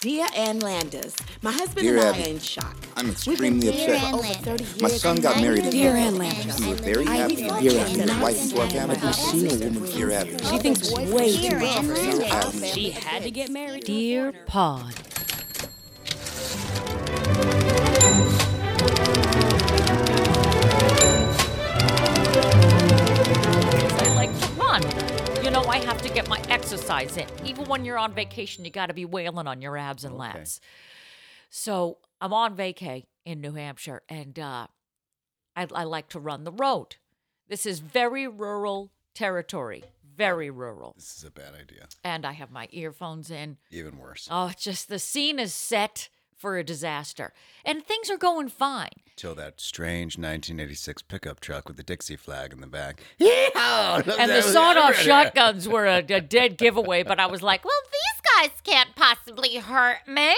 Dear Ann Landers, my husband Dear and I are in shock. I'm extremely upset. over 30 years. My son got married in Dear Dear Ann Ann Landers. We were very happy thought and you Dear Abby. His wife is working Ann out. I've seen a woman Dear Abby. She thinks way too much of herself. Dear Abby. She had to get married. Dear Pod. I like to run. Know, I have to get my exercise in. Even when you're on vacation, you got to be wailing on your abs and lats. So I'm on vacay in New Hampshire, and uh, I, I like to run the road. This is very rural territory, very rural. This is a bad idea. And I have my earphones in. Even worse. Oh, it's just the scene is set for a disaster, and things are going fine. Till that strange 1986 pickup truck with the Dixie flag in the back. Yeah. And the sawed-off shotguns were a, a dead giveaway, but I was like, well, these guys can't possibly hurt me,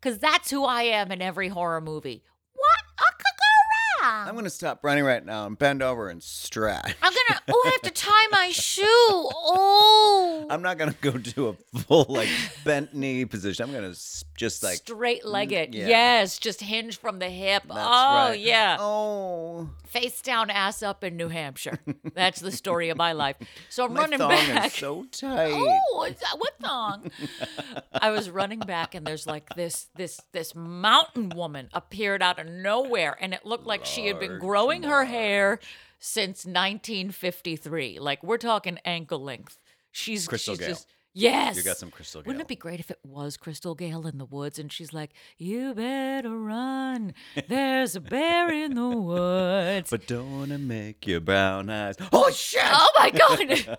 because that's who I am in every horror movie. What? I could go wrong. I'm going to stop running right now and bend over and stretch. I'm gonna. Oh, I have to tie my shoe. Oh. I'm not going to go do a full, like, bent knee position. I'm going to just, like, straight legged. Mm, yeah. Yes, just hinge from the hip. that's oh right. yeah. Oh. Face down, ass up in New Hampshire. That's the story of my life. So I'm My running thong back. is so tight. Oh, is that what thong? I was running back, and there's like this this this mountain woman appeared out of nowhere, and it looked like she had been growing her hair since 1953. Like we're talking ankle length. She's Crystal she's Gayle. just yes. You got some Crystal Wouldn't it be great if it was Crystal Gayle in the woods, and she's like, "You better run. There's a bear in the woods." But don't wanna make your brown eyes. Oh, shit! Oh my god!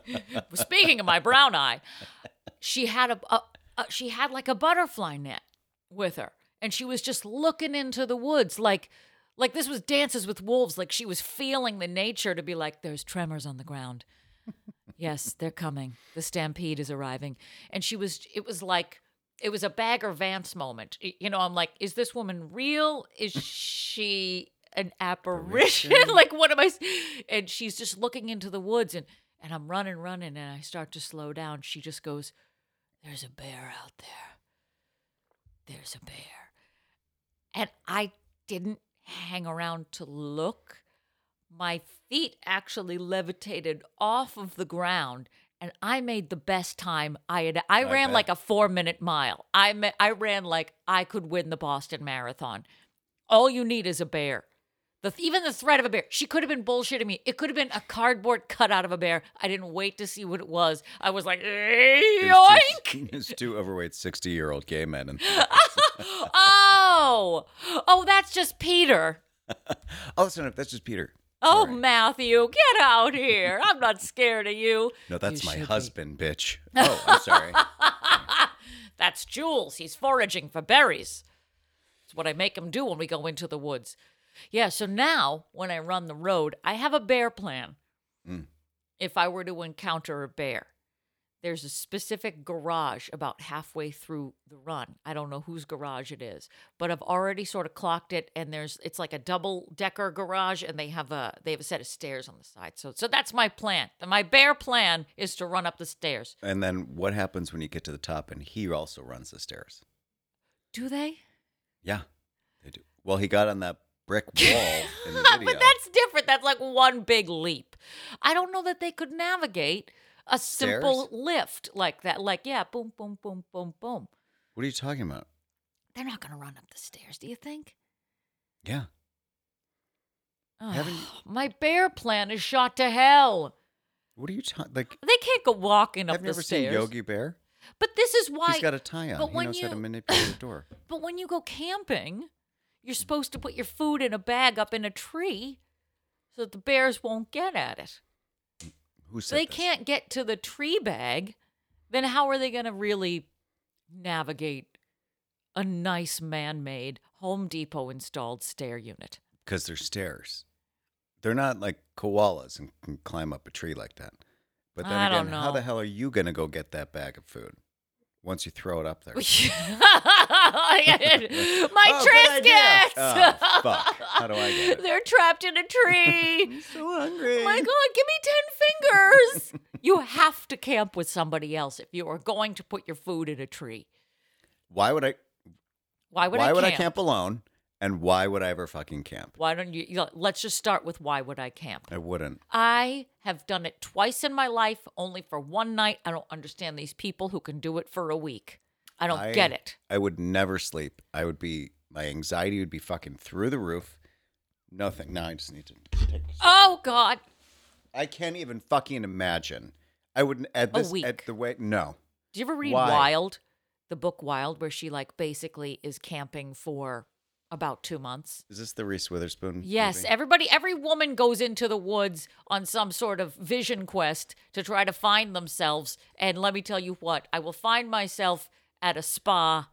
Speaking of my brown eye, she had a, a, a she had like a butterfly net with her, and she was just looking into the woods like like this was Dances with Wolves. Like she was feeling the nature to be like, "There's tremors on the ground." yes, they're coming. The stampede is arriving, and she was. It was like. It was a Bagger Vance moment. You know, I'm like, is this woman real? Is she an apparition? like, what am I? s- And she's just looking into the woods, and and I'm running, running, and I start to slow down. She just goes, "There's a bear out there. There's a bear," and I didn't hang around to look. My feet actually levitated off of the ground. And I made the best time I had. I, ran like a four minute mile. I ma- I ran like I could win the Boston Marathon. All you need is a bear. The, even the threat of a bear. She could have been bullshitting me. It could have been a cardboard cutout of a bear. I didn't wait to see what it was. I was like, yoink! two, there's two overweight 60 year old gay men. And, oh, oh, that's just Peter. oh, that's, not, that's just Peter. Oh, Sorry. Matthew, get out here. I'm not scared of you. No, that's You my should be. husband, bitch. Oh, I'm sorry. That's Jules. He's foraging for berries. It's what I make him do when we go into the woods. Yeah, so now when I run the road, I have a bear plan. Mm. If I were to encounter a bear, there's a specific garage about halfway through the run. I don't know whose garage it is, but I've already sort of clocked it and there's it's like a double decker garage and they have a they have a set of stairs on the side. So so that's my plan. My bare plan is to run up the stairs. and then what happens when you get to the top and he also runs the stairs? Do they? Yeah, they do. Well, he got on that brick wall in the video. but that's different. That's like one big leap. I don't know that they could navigate a simple Stairs? lift like that. Like, yeah, boom, boom, boom, boom, boom. what are you talking about? They're not going to run up the stairs, do you think? Yeah. Haven't Oh, my bear plan is shot to hell. What are you talking? Like, They can't go walking up have you the ever stairs. seen Yogi Bear? But this is why. He's got a tie on. but He when knows how to you- manipulate the door. But when you go camping, you're mm. supposed to put your food in a bag up in a tree so that the bears won't get at it. Who said they this? can't get to the tree bag, then how are they going to really navigate a nice man made Home Depot installed stair unit? because they're stairs. They're not like koalas and can climb up a tree like that. But then I again, don't know. how the hell are you gonna go get that bag of food once you throw it up there? My Oh. Triscuits! Oh, fuck. How do I get it? They're trapped in a tree. so hungry. Oh my God, give me 10 fingers. you have to camp with somebody else if you are going to put your food in a tree. Why would I? Why would why I would camp? I camp alone? And why would I ever fucking camp? Why don't you, you know, let's just start with why would I camp? I wouldn't. I have done it twice in my life, only for one night. I don't understand these people who can do it for a week. I don't I- get it. I would never sleep. I would be my anxiety would be fucking through the roof. Nothing. No, I just need to take. Oh God. I can't even fucking imagine. I wouldn't, at this week. at the way. No, Do you ever read Why? Wild, the book Wild, where she like basically is camping for about two months? is this the Reese Witherspoon? Yes, movie? everybody, every woman goes into the woods on some sort of vision quest to try to find themselves. And let me tell you what, I will find myself at a spa,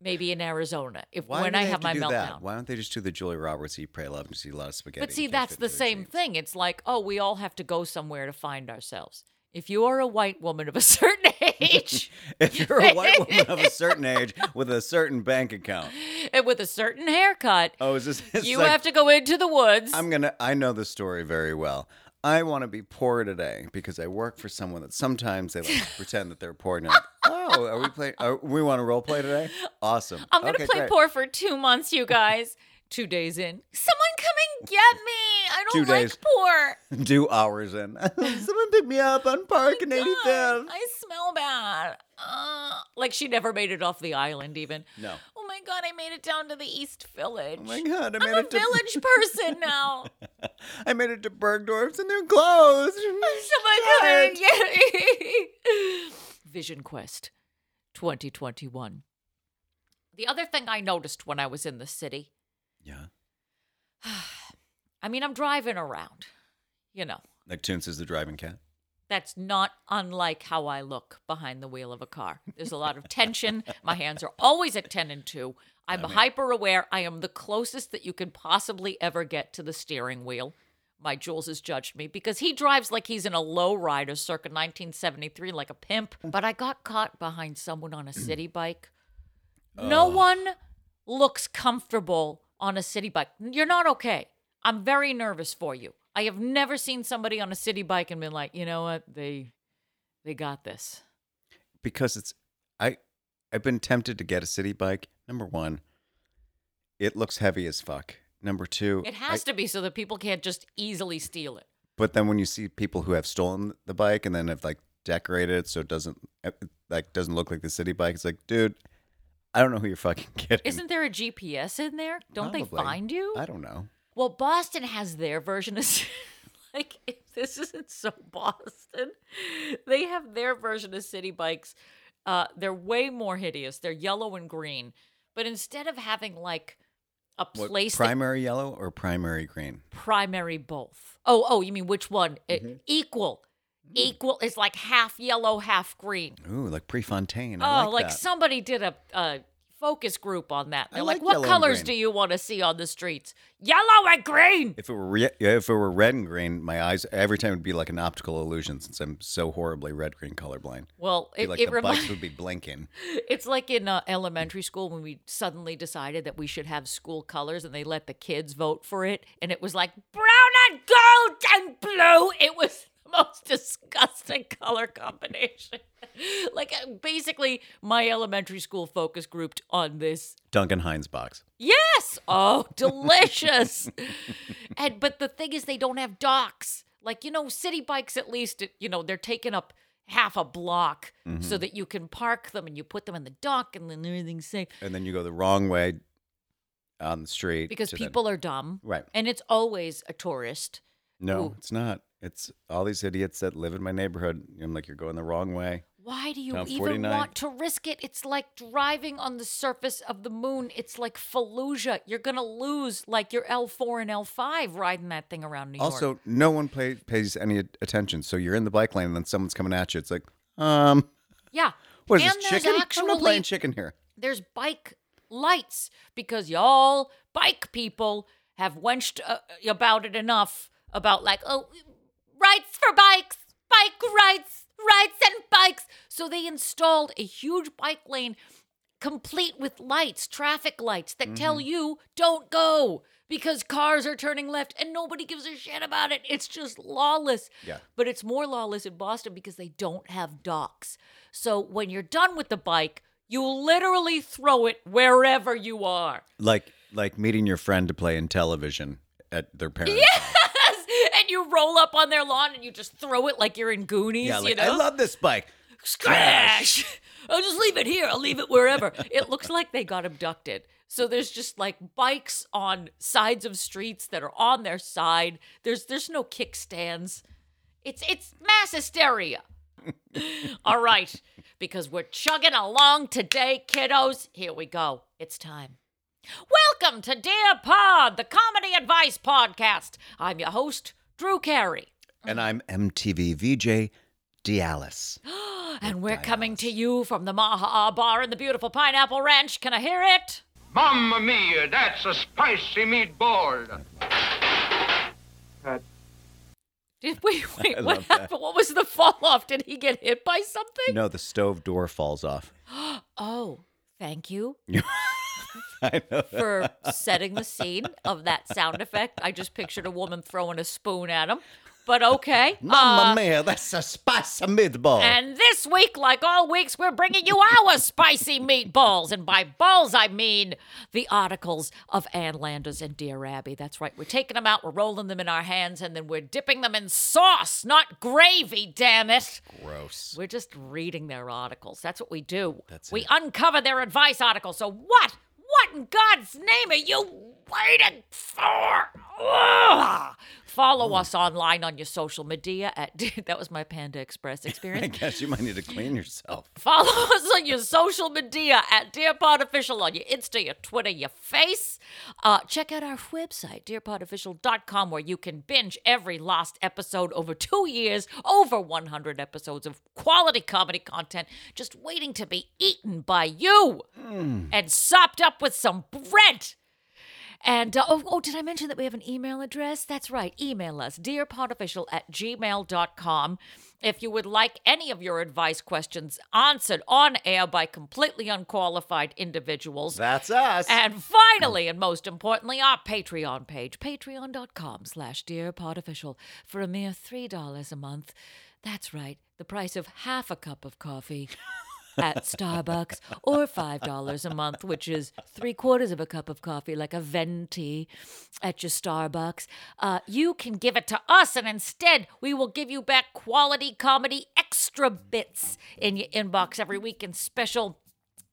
maybe in Arizona, if Why when do I they have to my do meltdown. That? Why don't they just do the Julie Roberts Eat, Pray, Love, and see a lot of spaghetti? But see, that's the same thing. It's like, oh, we all have to go somewhere to find ourselves. If you are a white woman of a certain age If you're a white woman of a certain age with a certain bank account, and with a certain haircut, oh, is this? You like, have to go into the woods. I'm gonna. I know the story very well. I want to be poor today because I work for someone that sometimes they like pretend that they're poor. And like, oh, are we playing? Are, we want to role play today? Awesome. I'm gonna Okay, play great. poor for two months, you guys. Two days in, someone come and get me. I don't Two like days. poor. Two hours in. Someone pick me up on Park and God, 85th. I smell bad. Uh, like she never made it off the island, even. No. Oh my god, I made it down to the East Village. Oh my god, I made it. I'm a it to village person now. I made it to Bergdorf's and they're closed. Someone come and get me. Vision Quest 2021. The other thing I noticed when I was in the city, Yeah. I mean, I'm driving around, you know. Like Toonces the driving cat. That's not unlike how I look behind the wheel of a car. There's a lot of tension. My hands are always at 10 and 2. I'm hyper aware. I am the closest that you can possibly ever get to the steering wheel. My Jules has judged me because he drives like he's in a lowrider circa 1973, like a pimp. But I got caught behind someone on a city bike. No one looks comfortable on a city bike. You're not okay. I'm very nervous for you. I have never seen somebody on a city bike and been like, you know what, they they got this. because it's I I've been tempted to get a city bike. Number one, it looks heavy as fuck. Number two, It has to be so that people can't just easily steal it. but then when you see people who have stolen the bike and then have like decorated it so it doesn't eh, like doesn't look like the city bike, it's like, dude, I don't know who you're fucking kidding. Isn't there a GPS in there? Don't they Probably. find you? I don't know. Well, Boston has their version of like if this isn't so Boston. They have their version of city bikes. Uh, they're way more hideous. They're yellow and green, but instead of having like a What, place that primary yellow or primary green? primary both. Oh, oh, you mean which one? Mm-hmm. equal. Equal is like half yellow, half green. Ooh, like Prefontaine. oh, I like, like, that. somebody did a, a focus group on that. They're like like, what colors do you want to see on the streets? Yellow and green. If it were re- if it were red and green, my eyes every time would be like an optical illusion since I'm so horribly red green colorblind. Well, it, like it the bikes would be blinking. It's like in uh, elementary school when we suddenly decided that we should have school colors and they let the kids vote for it. And it was like brown and gold and blue. It was most disgusting color combination. like uh, basically, my elementary school focus grouped on this. Duncan Hines box. Yes. Oh, delicious. and but the thing is, they don't have docks. Like you know, city bikes at least you know they're taking up half a block Mm-hmm. so that you can park them and you put them in the dock and then everything's safe And then you go the wrong way on the street. because to then- people are dumb right. and it's always a tourist No, Ooh. it's not. It's all these idiots that live in my neighborhood. I'm like, you're going the wrong way. why do you even 49. want to risk it it's like driving on the surface of the moon it's like fallujah you're gonna lose like your l4 and l5 riding that thing around new york Also, no one pay, pays any attention. So you're in the bike lane and then someone's coming at you. It's like, um, yeah what is and this there's chicken? I'm actually playing chicken here. there's bike lights because y'all bike people have wenched uh, about it enough about like oh rights for bikes bike rights rights and bikes so they installed a huge bike lane complete with lights traffic lights that tell Mm-hmm. you don't go because cars are turning left and nobody gives a shit about it it's just lawless Yeah. but it's more lawless in Boston because they don't have docks. So when you're done with the bike, You literally throw it wherever you are. Like like meeting your friend to play Nintendo at their parents' house. You roll up on their lawn and you just throw it like you're in Goonies, Yeah, you know? I love this bike. Scratch! I'll just leave it here. I'll leave it wherever. it looks like they got abducted. So there's just like bikes on sides of streets that are on their side. There's there's no kickstands. It's it's mass hysteria. All right, because we're chugging along today, kiddos. Here we go. It's time. Welcome to Dear Pod, the comedy advice podcast. I'm your host, Drew Carey. And I'm MTV VJ Dialis. And we're coming to you from the Maha Bar in the beautiful Pineapple Ranch. Can I hear it? Mamma mia, that's a spicy meatball. Did we wait? I What love that. happened? What was the fall off? Did he get hit by something? No, the stove door falls off. Oh, thank you I know. for setting the scene of that sound effect. I just pictured a woman throwing a spoon at him. But okay. Mamma Uh, mia, that's a spicy meatball. And this week, like all weeks, we're bringing you our spicy meatballs. And by balls, I mean the articles of Ann Landers and Dear Abby. That's right. We're taking them out, we're rolling them in our hands, and then we're dipping them in sauce, not gravy, damn it. Gross. We're just reading their articles. That's what we do. That's we it. uncover their advice articles. So what? What in God's name are you waiting for? Ugh. Follow us online on your social media at that was my Panda Express experience. I guess you might need to clean yourself. Follow us on your social media at Dear Pod Official on your Insta, your Twitter, your Face. Uh, check out our website, dearpodofficial.com, where you can binge every last episode over two years, over 100 episodes of quality comedy content just waiting to be eaten by you and sopped up with some bread. And uh, oh, oh, did I mention that we have an email address? That's right. Email us, dearpodofficial at gmail.com. If you would like any of your advice questions answered on air by completely unqualified individuals. That's us. And finally, and most importantly, our Patreon page, patreon.com slash dearpodofficial for a mere $3 a month. That's right, the price of half a cup of coffee at Starbucks or $5 a month, which is three quarters of a cup of coffee, like a venti at your Starbucks. Uh, you can give it to us, and instead, we will give you back quality comedy extra bits in your inbox every week and special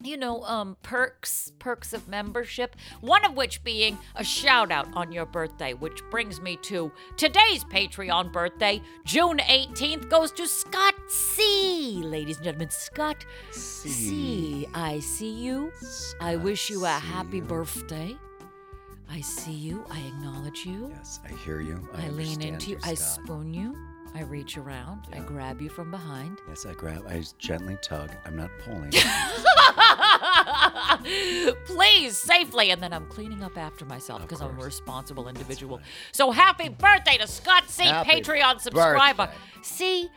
you know, um, perks, perks of membership. One of which being a shout out on your birthday, which brings me to today's Patreon birthday. June 18th goes to Scott C. Ladies and gentlemen, Scott C. I see you. I wish you a happy birthday. I see you. I acknowledge you. Yes, I hear you. I, I, lean into you. you, I spoon you. I reach around. I grab you from behind. Yes, I grab. I gently tug. I'm not pulling. Please, safely. And then I'm cleaning up after myself because I'm a responsible individual. So happy birthday to Scott C. Happy Patreon subscriber. birthday. C.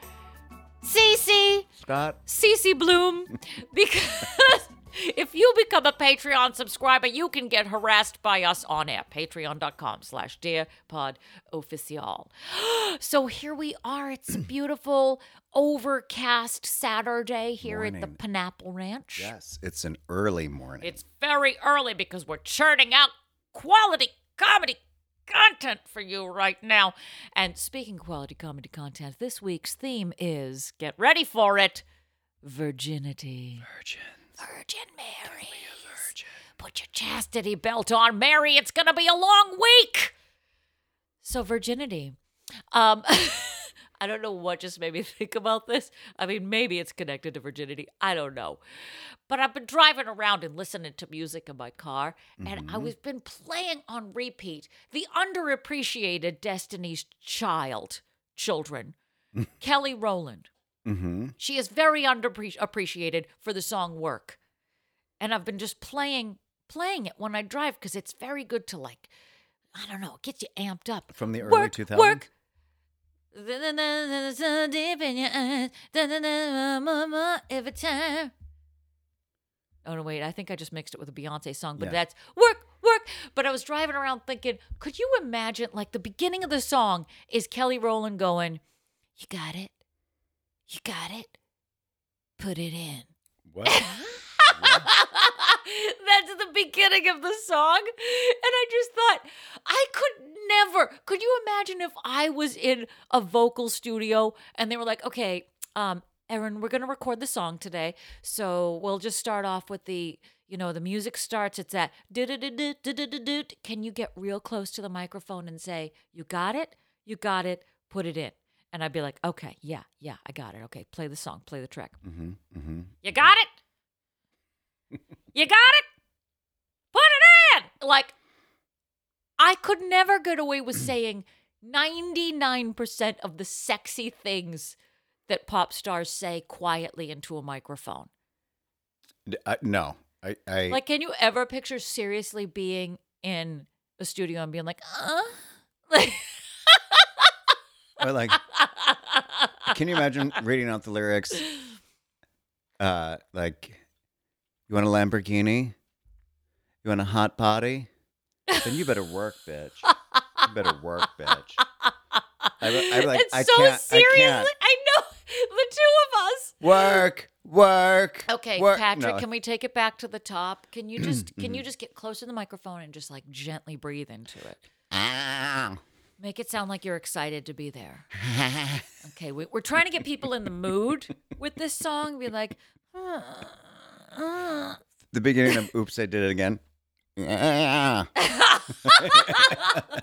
CC. Scott, CC Bloom. Because if you become a Patreon subscriber, you can get harassed by us on air. Patreon.com slash Dear Pod Official. So here we are. It's a beautiful, overcast Saturday here at the Morning. Pineapple Ranch. yes, it's an early morning. It's very early because we're churning out quality comedy content for you right now. And speaking quality comedy content, this week's theme is get ready for it virginity. Virgin. Virgin Mary. Put your chastity belt on, Mary. It's going to be a long week. So, virginity. Um, I don't know what just made me think about this. I mean, maybe it's connected to virginity. I don't know. But I've been driving around and listening to music in my car, and I was been playing on repeat the underappreciated Destiny's Child children, Kelly Rowland. Mm-hmm. She is very underappreciated for the song Work. And I've been just playing playing it when I drive because it's very good to like I don't know, get you amped up. From the early work, 2000s? Work. Deep in your. Every time. Oh no, wait! I think I just mixed it with a Beyonce song, but Yeah. that's work, work. But I was driving around thinking, could you imagine? Like the beginning of the song is Kelly Rowland going, "You got it, you got it, put it in." What? That's the beginning of the song. And I just thought, I could never. Could you imagine if I was in a vocal studio and they were like, okay, um, Erin, we're going to record the song today. So we'll just start off with the, you know, the music starts. It's that. Can you get real close to the microphone and say, you got it? You got it. Put it in. And I'd be like, okay, yeah, yeah, I got it. Okay, play the song, play the track. Mm-hmm, mm-hmm. You got it? you got it? Put it in! Like, I could never get away with saying 99% of the sexy things that pop stars say quietly into a microphone. I- no, I, I Like, can you ever picture seriously being in a studio and being like, uh? Like, I like. Can you imagine reading out the lyrics? Uh, like, you want a Lamborghini? You want a hot body? Then you better work, bitch. You better work, bitch. I, I'm like, it's I so can't, seriously. I can't. I know the two of us. Work, work. Okay, work. Patrick, No. can we take it back to the top? Can you just can you just get close to the microphone and just like gently breathe into it? Ah. Make it sound like you're excited to be there. Okay, we, we're trying to get people in the mood with this song. Be like, The beginning of Oops, I Did It Again.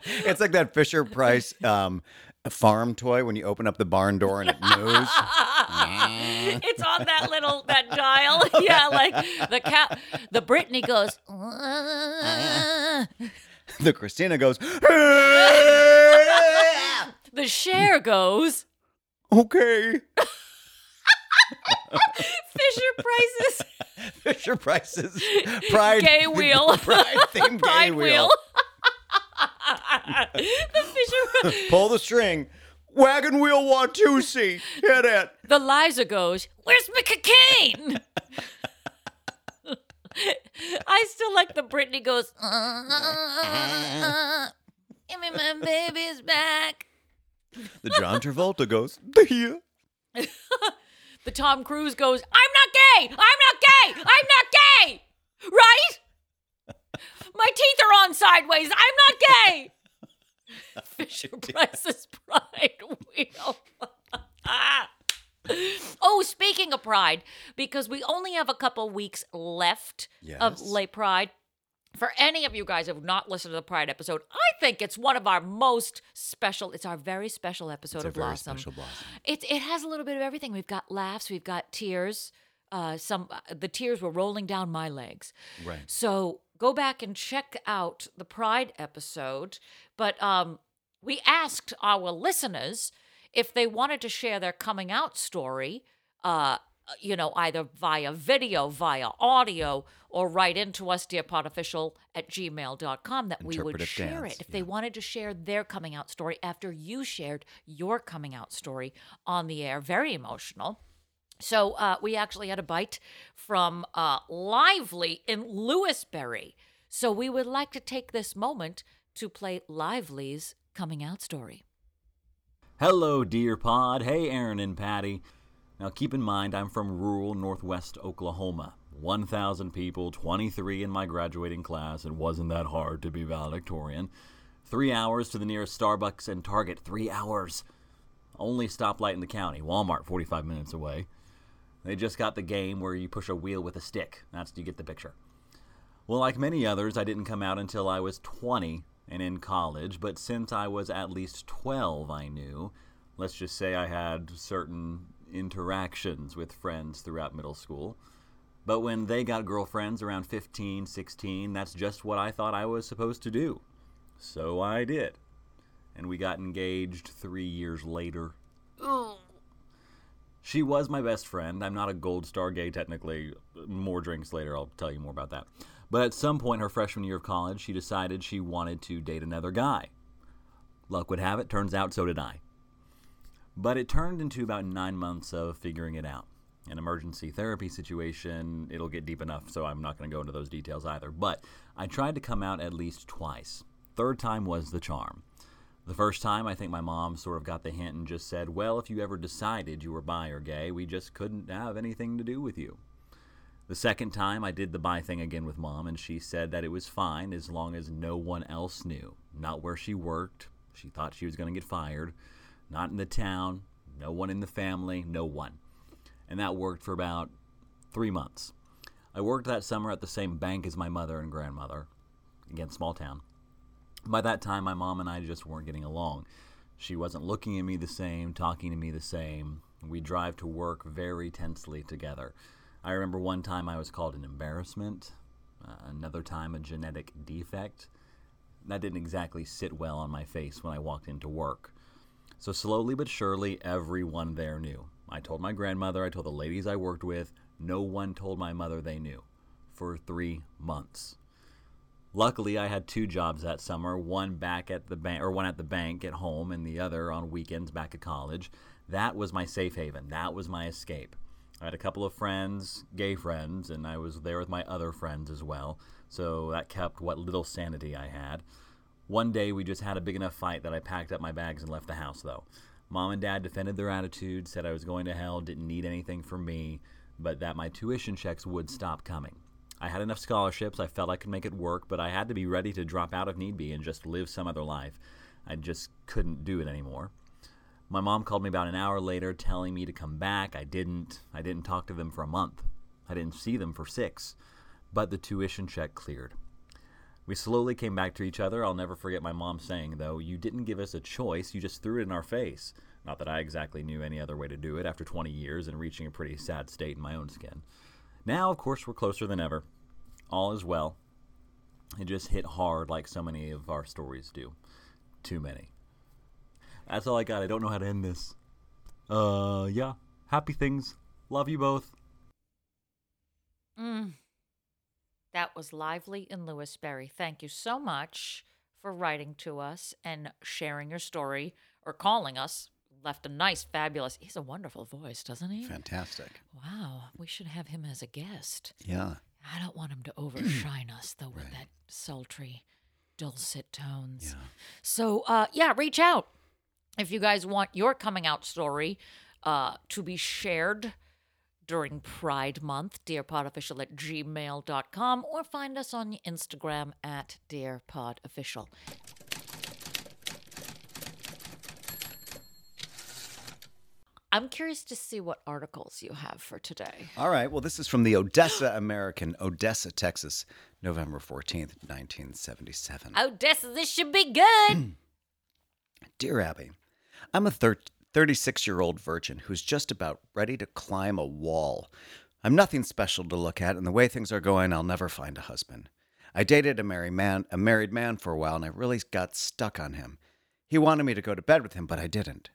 It's like that Fisher Price um, farm toy when you open up the barn door and it moves. it's on that little that dial. Yeah, like the cat. The Britney goes. the Christina goes, The Cher goes. okay. Fisher Price's Fisher Price's Pride gay wheel. Pride theme gay wheel. wheel. the Fisher. Pull the string. Wagon wheel Watusi. Hit it. The Liza goes, Where's McCain? I still like the Britney goes, uh, Give me my baby's back. The John Travolta goes, here. The Tom Cruise goes, I'm not gay! I'm not gay! I'm not gay! Right? My teeth are on sideways. I'm not gay! Fisher Price's Pride Wheel. oh, speaking of Pride, because we only have a couple weeks left of Yes. Lay Pride. For any of you guys who have not listened to the Pride episode, I think it's one of our most special. It's our very special episode It's of Blossom. special blossom. It it has a little bit of everything. We've got laughs, we've got tears. Uh, some uh, the tears were rolling down my legs. Right. So go back and check out the Pride episode. But um, we asked our listeners if they wanted to share their coming out story. Uh, you know, either via video, via audio, or write into us, dearpodofficial at gmail.com, that we would share dance, it. If they wanted to share their coming out story after you shared your coming out story on the air, very emotional. So uh, we actually had a bite from uh, Lively in Lewisberry. So we would like to take this moment to play Lively's coming out story. Hello, dear pod. Hey, Aaron and Patty. Now, keep in mind, I'm from rural northwest Oklahoma. 1,000 people, 23 in my graduating class. It wasn't that hard to be valedictorian. Three hours to the nearest Starbucks and Target. Three hours. Only stoplight in the county. Walmart, 45 minutes away. They just got the game where you push a wheel with a stick. That's you get the picture. Well, like many others, I didn't come out until I was 20 and in college, but since I was at least 12, I knew. Let's just say I had certain interactions with friends throughout middle school. But when they got girlfriends around 15, 16, that's just what I thought I was supposed to do. So I did. And we got engaged three years later. She was my best friend. I'm not a gold star gay, technically. More drinks later, I'll tell you more about that. But at some point, her freshman year of college, she decided she wanted to date another guy. Luck would have it, turns out so did I. But it turned into about nine months of figuring it out. An emergency therapy situation, it'll get deep enough, so I'm not going to go into those details either. But I tried to come out at least twice. Third time was the charm. The first time, I think my mom sort of got the hint and just said, Well, if you ever decided you were bi or gay, we just couldn't have anything to do with you. The second time, I did the bi thing again with mom, and she said that it was fine as long as no one else knew. Not where she worked. She thought she was going to get fired. Not in the town. No one in the family. No one. And that worked for about three months. I worked that summer at the same bank as my mother and grandmother. Again, small town. By that time, my mom and I just weren't getting along. She wasn't looking at me the same, talking to me the same. We drive to work very tensely together. I remember one time I was called an embarrassment, uh, another time a genetic defect. That didn't exactly sit well on my face when I walked into work. So slowly but surely, everyone there knew. I told my grandmother, I told the ladies I worked with, no one told my mother they knew. For three months. Luckily, I had two jobs that summer, one back at the bank or one at the bank at home and the other on weekends back at college. That was my safe haven. That was my escape. I had a couple of friends, gay friends, and I was there with my other friends as well. So that kept what little sanity I had. One day we just had a big enough fight that I packed up my bags and left the house though. Mom and dad defended their attitude, said I was going to hell, didn't need anything from me, but that my tuition checks would stop coming. I had enough scholarships, I felt I could make it work, but I had to be ready to drop out if need be and just live some other life. I just couldn't do it anymore. My mom called me about an hour later telling me to come back. I didn't. I didn't talk to them for a month. I didn't see them for six. But the tuition check cleared. We slowly came back to each other. I'll never forget my mom saying, though, you didn't give us a choice, you just threw it in our face. Not that I exactly knew any other way to do it after 20 years and reaching a pretty sad state in my own skin. Now, of course, we're closer than ever. All is well. It just hit hard like so many of our stories do. Too many. That's all I got. I don't know how to end this. Uh, yeah. Happy things. Love you both. Mm. That was lively in Lewisberry. Thank you so much for writing to us and sharing your story or calling us. Left a nice, fabulous. He's a wonderful voice, doesn't he? Fantastic. Wow, we should have him as a guest. Yeah. I don't want him to overshine us though with that sultry, dulcet tones. Yeah. So, uh, yeah, reach out if you guys want your coming out story uh, to be shared during Pride Month. DearPodOfficial at gmail.com or find us on Instagram at DearPodOfficial. I'm curious to see what articles you have for today. All right. Well, this is from the Odessa American, Odessa, Texas, November 14th, 1977. Odessa, this should be good. Dear Abby, I'm a 36 year old virgin who's just about ready to climb a wall. I'm nothing special to look at, and the way things are going, I'll never find a husband. I dated a married man, a married man for a while, and I really got stuck on him. He wanted me to go to bed with him, but I didn't.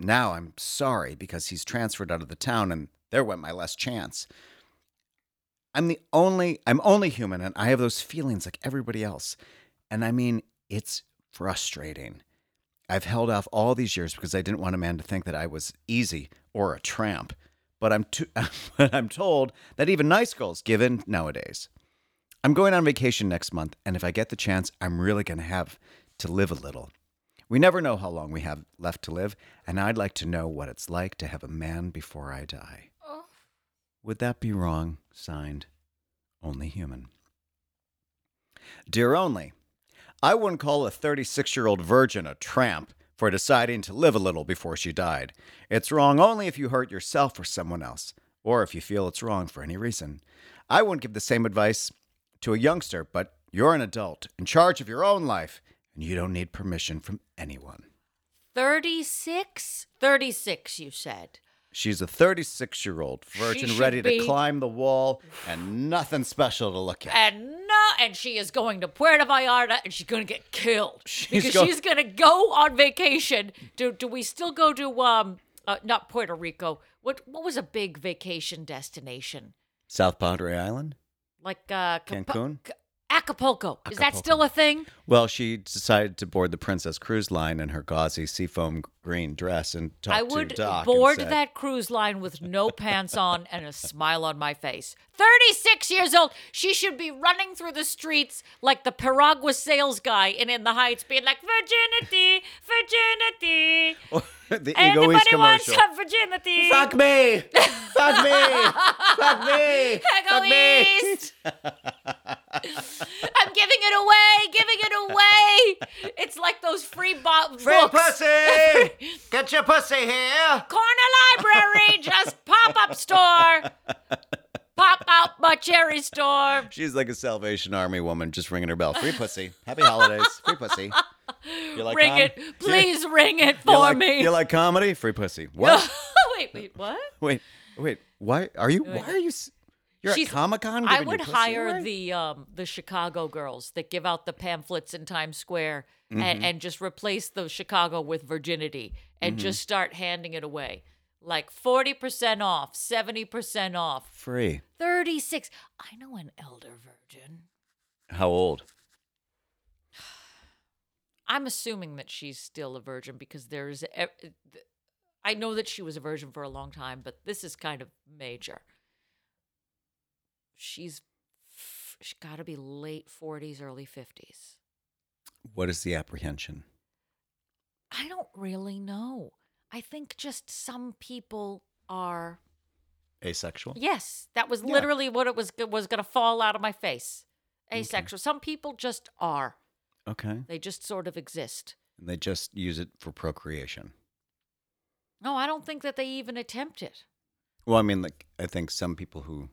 Now I'm sorry because he's transferred out of the town, and there went my last chance. I'm the only I'm only human and I have those feelings like everybody else. And I mean, it's frustrating. I've held off all these years because I didn't want a man to think that I was easy or a tramp. But I'm too, but I'm told that even nice girls give in nowadays. I'm going on vacation next month, and if I get the chance, I'm really going to have to live a little. We never know how long we have left to live, and I'd like to know what it's like to have a man before I die. Oh. Would that be wrong? Signed, Only Human. Dear Only, I wouldn't call a 36 year old virgin a tramp for deciding to live a little before she died. It's wrong only if you hurt yourself or someone else, or if you feel it's wrong for any reason. I wouldn't give the same advice to a youngster, but you're an adult in charge of your own life, and you don't need permission from anyone. 36? 36, you said. She's a 36 year old virgin ready to climb the wall and nothing special to look at. And no, and she is going to Puerto Vallarta and she's going to get killed She's because go- she's going to go on vacation. Do do we still go to um uh, not Puerto Rico? What what was a big vacation destination? South Padre Island? Like uh Cancun? Ca- Acapulco. Is that still a thing? Well, she decided to board the Princess Cruise Line in her gauzy seafoam green dress and talk I to would Doc. board said- that cruise line with no pants on and a smile on my face. 36 years old. She should be running through the streets like the Piragua sales guy in In the Heights, being like, virginity, virginity. the Anybody wants commercial. some virginity? Fuck me! Fuck me! Fuck me! Fuck me! East. I'm giving it away, giving it away. It's like those free bo- Free books. pussy! Get your pussy here! Corner library, just pop up store. Pop out my cherry store. She's like a Salvation Army woman just ringing her bell. Free pussy. Happy holidays. Free pussy. You like ring com- it. Please ring it You for like, me. You like comedy? Free pussy. What? wait, wait, what? wait, wait. Why are you? Why are you? You're She's- at Comic Con. I would hire the um the Chicago girls that give out the pamphlets in Times Square Mm-hmm. and, and just replace the Chicago with virginity and Mm-hmm. just start handing it away. Like 40% off, 70% off, free. 36. I know an elder virgin. How old? I'm assuming that she's still a virgin because there's. I know that she was a virgin for a long time, but this is kind of major. She's, she's got to be late 40s, early 50s. What is the apprehension? I don't really know. I think just some people are. Asexual. Yes, that was Yeah. literally what it was was going to fall out of my face. Asexual. Some people just are. Okay. They just sort of exist. And they just use it for procreation. No, I don't think that they even attempt it. Well, I mean, like I think some people who,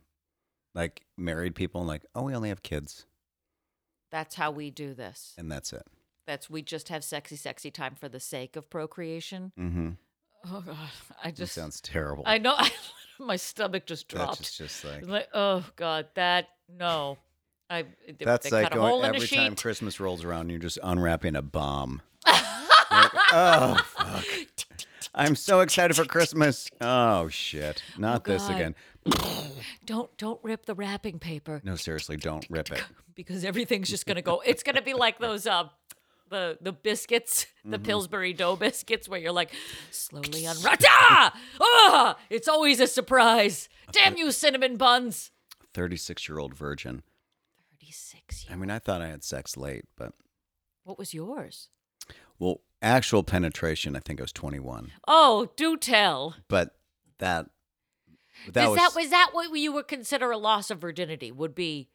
like married people, and like oh, we only have kids, That's how we do this. and that's it. That's we just have sexy, sexy time for the sake of procreation. Mm-hmm. Oh God, I That just sounds terrible. I know my stomach just That's dropped. just, just like Like, oh God, that no. I they, that's they like going, hole in a every time Christmas rolls around, you're just unwrapping a bomb. Like, oh fuck! I'm so excited for Christmas. Oh shit! Not this again. Don't don't rip the wrapping paper No, seriously, don't rip it. because everything's just gonna go. It's gonna be like those uh the the biscuits, the Mm-hmm. Pillsbury dough biscuits, where you're like slowly unwrap. Ah! Ah! It's always a surprise. Damn you, cinnamon buns. 36 year old virgin. Thirty six. I mean, I thought I had sex late, but What was yours? well, actual penetration, I think I was 21. Oh, do tell. But that that is was, that was that what you would consider a loss of virginity? Would be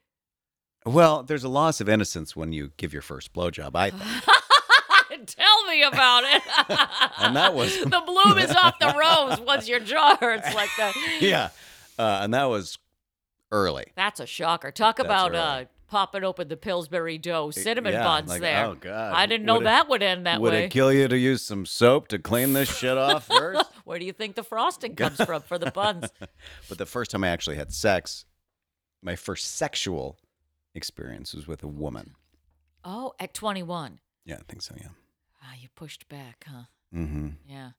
well. There's a loss of innocence when you give your first blowjob. I. Tell me about it. And that was- the bloom is off the rose once your jaw hurts like that. yeah, uh, and that was early. That's a shocker. Talk That's about right. uh, popping open the Pillsbury dough cinnamon yeah, buns like, there. oh, God. I didn't know Would it- that would end that Would way. Would it kill you to use some soap to clean this shit off first? Where do you think the frosting comes from for the buns? But the first time I actually had sex, my first sexual experience was with a woman. Oh, at 21. Yeah, I think so. Yeah. Ah, you pushed back, huh? Mm-hmm. Yeah.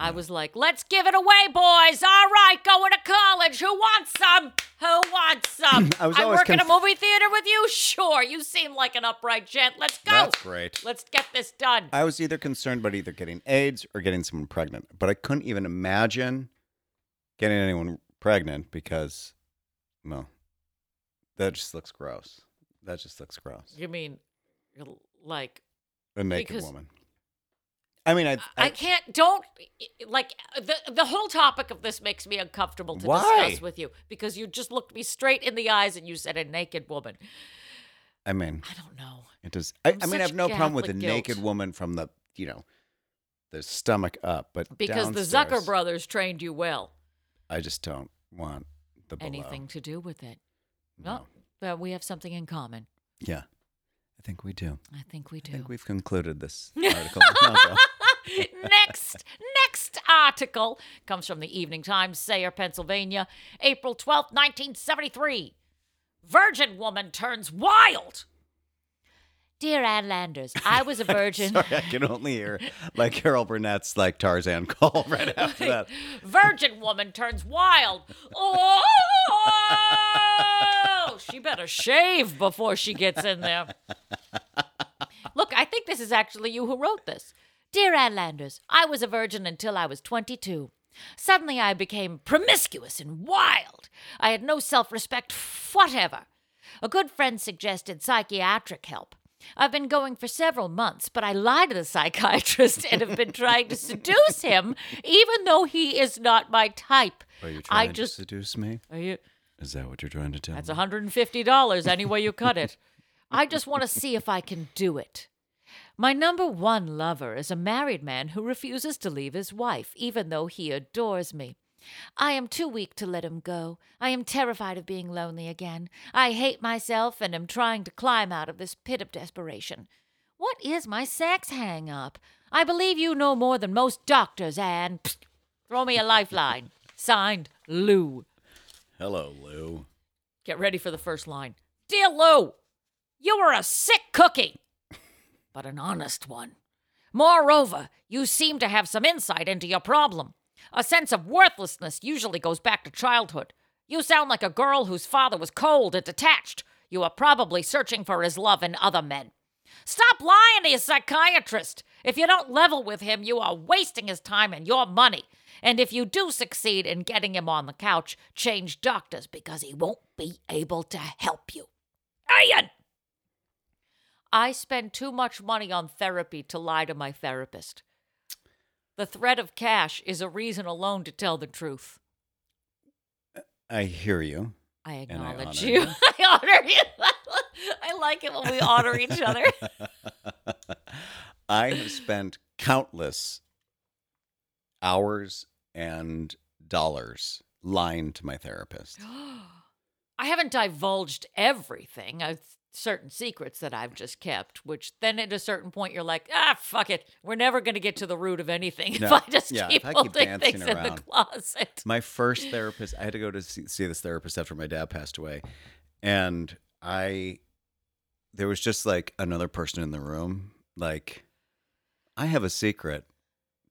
I was like, let's give it away, boys. All right, going to college. Who wants some? Who wants some? I was always work in a movie theater with you? Sure. You seem like an upright gent. Let's go. That's great. Let's get this done. I was either concerned about either getting AIDS or getting someone pregnant, but I couldn't even imagine getting anyone pregnant because, well, that just looks gross. That just looks gross. You mean, like, A naked Because- woman. I mean, I, I can't, don't, like, the, the whole topic of this makes me uncomfortable to Why? discuss with you because you just looked me straight in the eyes and you said a naked woman. I mean, I don't know. it does. I, I'm mean, I have no problem with a Catholic naked woman from the, you know, the stomach up, but Because the Zucker brothers trained you well. I just don't want the below. Anything to do with it. No. But we have something in common. Yeah, I think we do. I think we do. I think we've concluded this article. Next, next article comes from the Evening Times, Sayre, Pennsylvania, April twelfth, 1973. Virgin woman turns wild. Dear Ann Landers, I was a virgin. Sorry, I can only hear like Carol Burnett's like Tarzan call right after that. Virgin woman turns wild. Oh, she better shave before she gets in there. Look, I think this is actually you who wrote this. Dear Ann Landers, I was a virgin until I was 22. Suddenly I became promiscuous and wild. I had no self respect whatever. A good friend suggested psychiatric help. I've been going for several months, but I lied to the psychiatrist and have been trying to seduce him, even though he is not my type. Are you I trying just to seduce me? are you Is that what you're trying to tell that's me? $150 any way you cut it. I just want to see if I can do it. My number one lover is a married man who refuses to leave his wife, even though he adores me. I am too weak to let him go. I am terrified of being lonely again. I hate myself and am trying to climb out of this pit of desperation. What is my sex hang up? I believe you know more than most doctors, Anne. Psst. Throw me a lifeline. Signed, Lou. Hello, Lou. Get ready for the first line. Dear Lou, you are a sick cookie, but an honest one. Moreover, you seem to have some insight into your problem. A sense of worthlessness usually goes back to childhood. You sound like a girl whose father was cold and detached. You are probably searching for his love in other men. Stop lying to your psychiatrist. If you don't level with him, you are wasting his time and your money. And if you do succeed in getting him on the couch, change doctors because he won't be able to help you. Ian! I spend too much money on therapy to lie to my therapist. The threat of cash is a reason alone to tell the truth. I hear you. I I acknowledge honor you. you. I honor you. I like it when we honor each other. I have spent countless hours and dollars lying to my therapist. I haven't divulged everything. I've certain secrets that I've just kept, which then at a certain point you're like, ah, fuck it. We're never going to get to the root of anything if I just Yeah, keep I keep holding dancing things in the around. closet. My first therapist, I had to go to see, see this therapist after my dad passed away. And I, there was just like another person in the room. Like, I have a secret.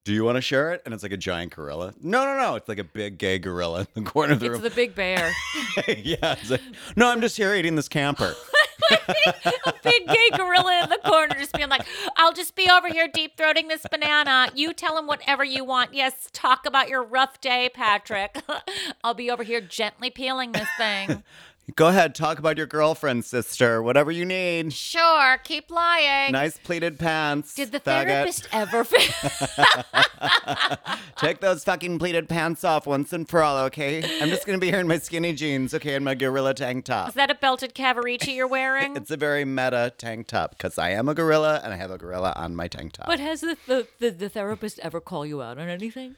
Do you want to share it? And it's like a giant gorilla. No, no, no. It's like a big gay gorilla in the corner of the It's room. It's the big bear. yeah. It's like, no, I'm just here eating this camper. a big gay gorilla in the corner just being like, I'll just be over here deep throating this banana. You tell him whatever you want. Yes, talk about your rough day, Patrick. I'll be over here gently peeling this thing. Go ahead, talk about your girlfriend, sister. Whatever you need. Sure, keep lying. Nice pleated pants. Did the faggot. therapist ever Take those fucking pleated pants off once and for all, okay? I'm just gonna be here in my skinny jeans, okay, and my gorilla tank top. Is that a belted Cavaricci you're wearing? It's a very meta tank top because I am a gorilla and I have a gorilla on my tank top. but has the, the, the, the therapist ever call you out on anything?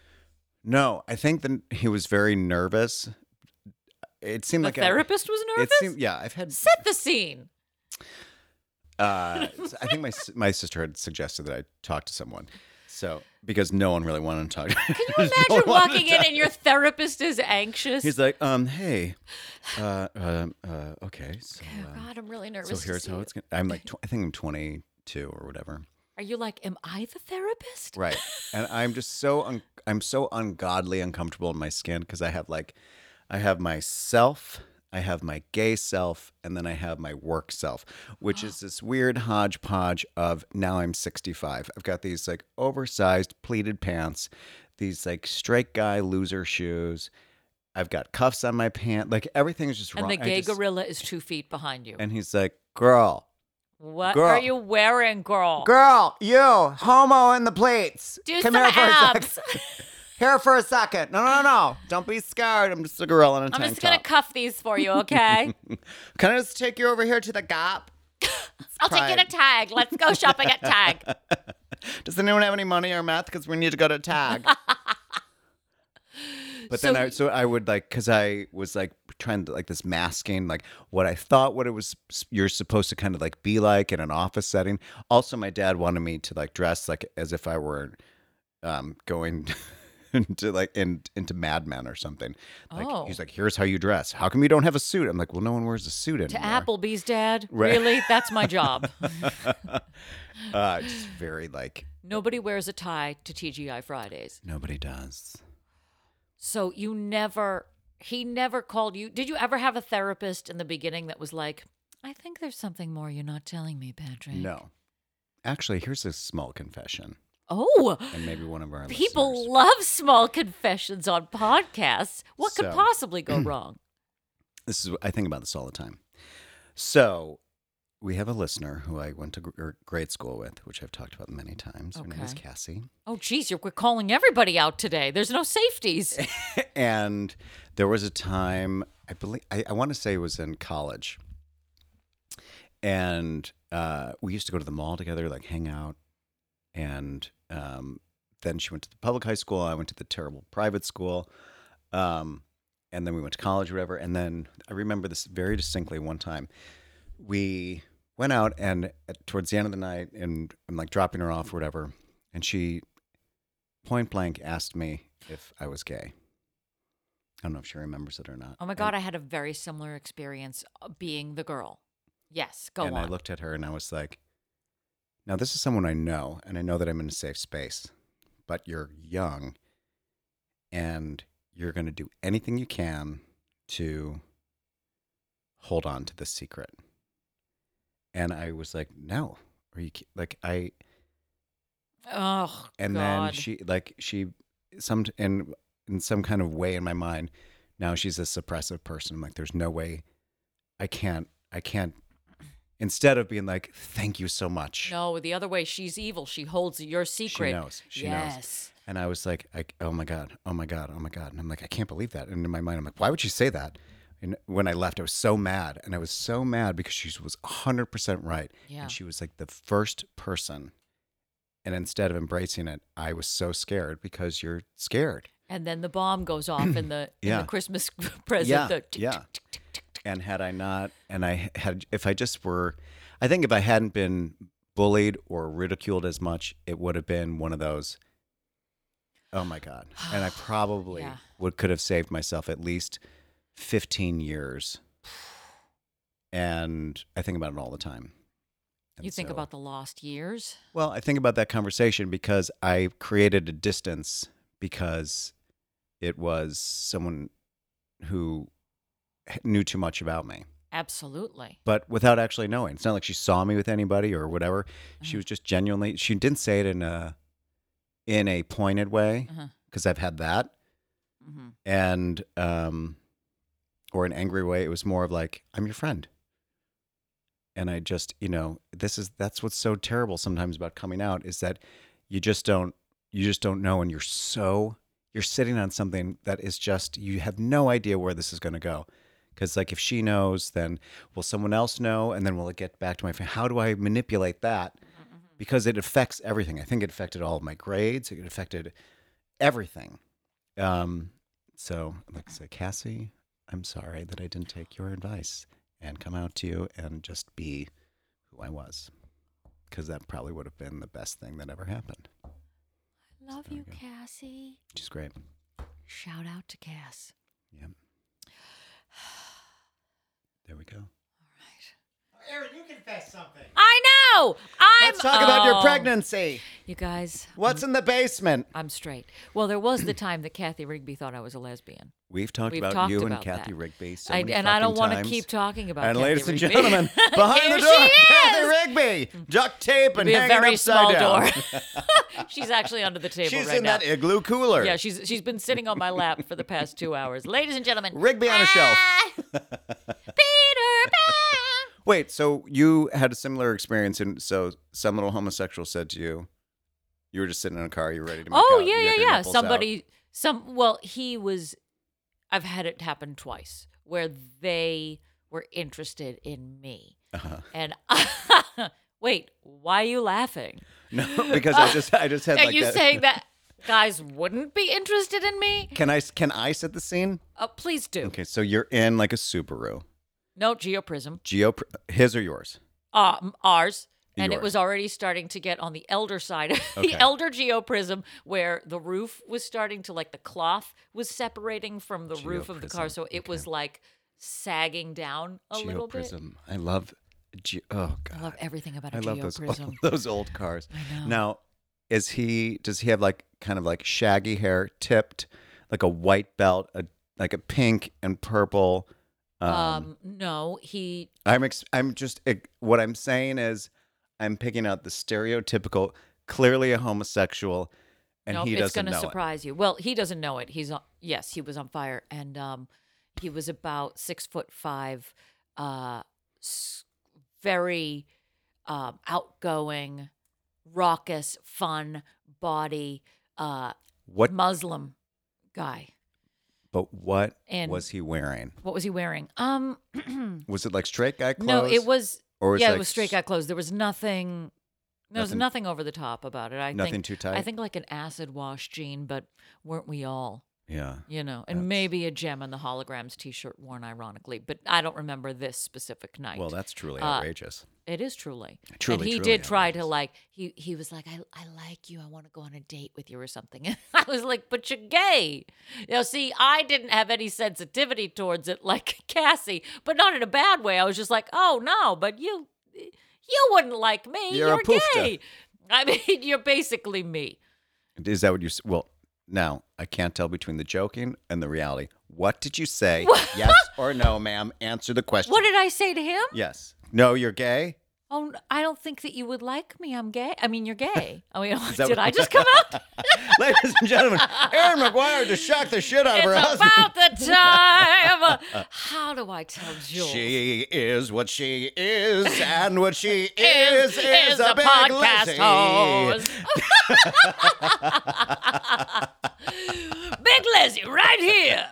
no, I think that he was very nervous. It seemed The like I- therapist was it nervous? seemed, yeah, I've had. Set the scene. Uh, I think my my sister had suggested that I talk to someone, so because no one really wanted to talk. Can you imagine walking in and your therapist is anxious? He's like, um, hey, uh, uh, uh okay, so, oh, um, God, I'm really nervous. so to here's how it's gonna. I'm like, tw- I think I'm 22 or whatever. Are you like, am I the therapist? Right. And I'm just so un- I'm so ungodly uncomfortable in my skin because I have like I have myself, I have my gay self, and then I have my work self, which is this weird hodgepodge of now I'm 65. I've got these like oversized pleated pants, these like straight guy loser shoes. I've got cuffs on my pant. Like everything's just And wrong. the gay just- gorilla is two feet behind you. And he's like, girl, what girl. are you wearing, girl? girl, you, homo in the plates. Do Come some here for a second. abs. Here for a second. No, no, no. No. Don't be scared. I'm just a gorilla in a I'm tank just gonna top. cuff these for you, okay? Can I just take you over here to the Gap? I'll take you to Pride. Tag. Let's go shopping at Tag. Does anyone have any money or math? Because we need to go to Tag. But then So- I, so I would like, cause I was like trying to like this masking, like what I thought what it was you're supposed to kind of like be like in an office setting. Also, my dad wanted me to like dress like as if I were um going into like in, into Mad Men or something. Like Oh. he's like, here's how you dress. How come you don't have a suit? I'm like, well, no one wears a suit anymore. To. Applebee's, Dad? Right. Really? That's my job. Uh, just very like Nobody wears a tie to TGI Fridays. nobody does. So you never he never called you. Did you ever have a therapist in the beginning that was like, I think there's something more you're not telling me, Patrick? No. Actually, here's a small confession, Oh, and maybe one of our people listeners. love small confessions on podcasts. What could possibly go wrong? This is I think about this all the time. So, we have a listener who I went to gr- er, grade school with, which I've talked about many times. Her name is Cassie. Oh, geez, you're we're calling everybody out today. There's no safeties. and there was a time I believe I, I want to say it was in college, and uh, we used to go to the mall together, like hang out, and um, then she went to the public high school. I went to the terrible private school, um, and then we went to college, or whatever. And then I remember this very distinctly. One time, we went out, and at, towards the end of the night, and I'm like dropping her off, or whatever, and she point blank asked me if I was gay. I don't know if she remembers it or not. Oh my God, I had a very similar experience uh, being the girl. Yes, go and on. I looked at her and I was like, now this is someone I know, and I know that I'm in a safe space, but you're young and you're going to do anything you can to hold on to the secret. And I was like, no. Are you like I oh, and God. then she like she some in in some kind of way in my mind now she's a suppressive person I'm like there's no way i can't i can't instead of being like thank you so much No, the other way, she's evil. She holds your secret. she knows she yes. knows and i was like I, oh my god oh my god oh my god and i'm like i can't believe that and in my mind i'm like why would she say that and when i left i was so mad and i was so mad because she was 100% right Yeah. and she was like the first person and instead of embracing it i was so scared because you're scared And then the bomb goes off in the in the Christmas present. Yeah, the tick, yeah. tick, tick. And had I not, and I had, if I just were, I think if I hadn't been bullied or ridiculed as much, it would have been one of those. Oh my god! And I probably Yeah. would could have saved myself at least fifteen years. And I think about it all the time. And You think so- about the lost years. well, I think about that conversation because I created a distance because it was someone who knew too much about me. Absolutely. but without actually knowing. It's not like she saw me with anybody or whatever. She Uh-huh. was just genuinely. She didn't say it in a in a pointed way Uh-huh. because I've had that, hmm and um, or an angry way. It was more of like I'm your friend, and I just you know this is that's what's so terrible sometimes about coming out is that you just don't you just don't know, and you're so you're sitting on something that is just you have no idea where this is going to go. Because like if she knows, then will someone else know, and then will it get back to my family? How do I manipulate that? Because it affects everything. I think it affected all of my grades. It affected everything. Um, so like to say, Cassie, I'm sorry that I didn't take your advice and come out to you and just be who I was, because that probably would have been the best thing that ever happened. I love There you. Cassie. She's great. Shout out to Cass. Yep. There we go. Aaron, you confess something. I know. I'm. Let's talk about your Oh. pregnancy. You guys, What's in the basement? I'm straight. Well, there was the time that Cathy Rigby thought I was a lesbian. We've talked We've about talked you and Cathy that. Rigby so I, many and I don't want to keep talking about. And Cathy ladies and Rigby. gentlemen, behind the door, Cathy. Rigby, duct tape and Be a hanging very upside small down. door. she's actually under the table She's right in now. that igloo cooler. Yeah, she's she's been sitting on my lap for the past two hours. Ladies and gentlemen, Rigby on a shelf. ah, Peter Pan. Wait, so you had a similar experience, and so some little homosexual said to you, you were just sitting in a car, you were ready to make Oh out, yeah, yeah, yeah. nipples out. Somebody, some. Well, he was. I've had it happen twice where they were interested in me, Uh-huh. and wait, why are you laughing? No, because I just, I just had Are like you that. saying that guys wouldn't be interested in me? Can I, can I set the scene? Uh, please do. Okay, so you're in like a Subaru. No Geo Prizm. Geo, his or yours? Um, ours. And it was already starting to get on the elder side, Okay. the elder Geo Prizm, where the roof was starting to like the cloth was separating from the roof of the car, so it was like sagging down a little bit. Geo Prizm. I love. Ge- oh God. I love everything about a I love those Geo Prizm. those old cars. I know. Now, is he? Does he have like kind of like shaggy hair, tipped, like a white belt, a like a pink and purple. Um, Um, no, he I'm ex- I'm just eh, what I'm saying is I'm picking out the stereotypical, clearly a homosexual, and nope, he it's doesn't gonna know surprise you. Well, he doesn't know it. He's on, yes, he was on fire, and um, he was about six foot five, uh, very um, outgoing, raucous, fun body, uh. What? Muslim guy. But what And- was he wearing? What was he wearing? Um, Was it like straight guy clothes? no, it was. Or was yeah, like it was straight guy clothes. There was nothing. There was Nothing- nothing over the top about it. I Nothing think, too tight? I think like an acid wash jean, but weren't we all? Yeah. You know, and That's- maybe a Jem and the Holograms T-shirt worn ironically, but I don't remember this specific night. Well, that's truly Uh, outrageous. it is truly. Truly, and he truly did try to like he he was like I I like you. I want to go on a date with you or something. And I was like, but you're gay. You know, see, I didn't have any sensitivity towards it like Cassie, but not in a bad way. I was just like, oh no, but you you wouldn't like me. You're You're, gay. I mean, you're basically me. Is that what you? Well, now I can't tell between the joking and the reality. What did you say? yes or no, ma'am? Answer the question. What did I say to him? Yes. No, you're gay. Oh, I don't think that you would like me. I'm gay. I mean, you're gay. I mean, did what- I just come out? Ladies and gentlemen, Aaron McGuire just shocked the shit out of her it's husband. about the time. How do I tell Jules? She is what she is, and what she is is, a, big podcast host. big Lizzie, right here.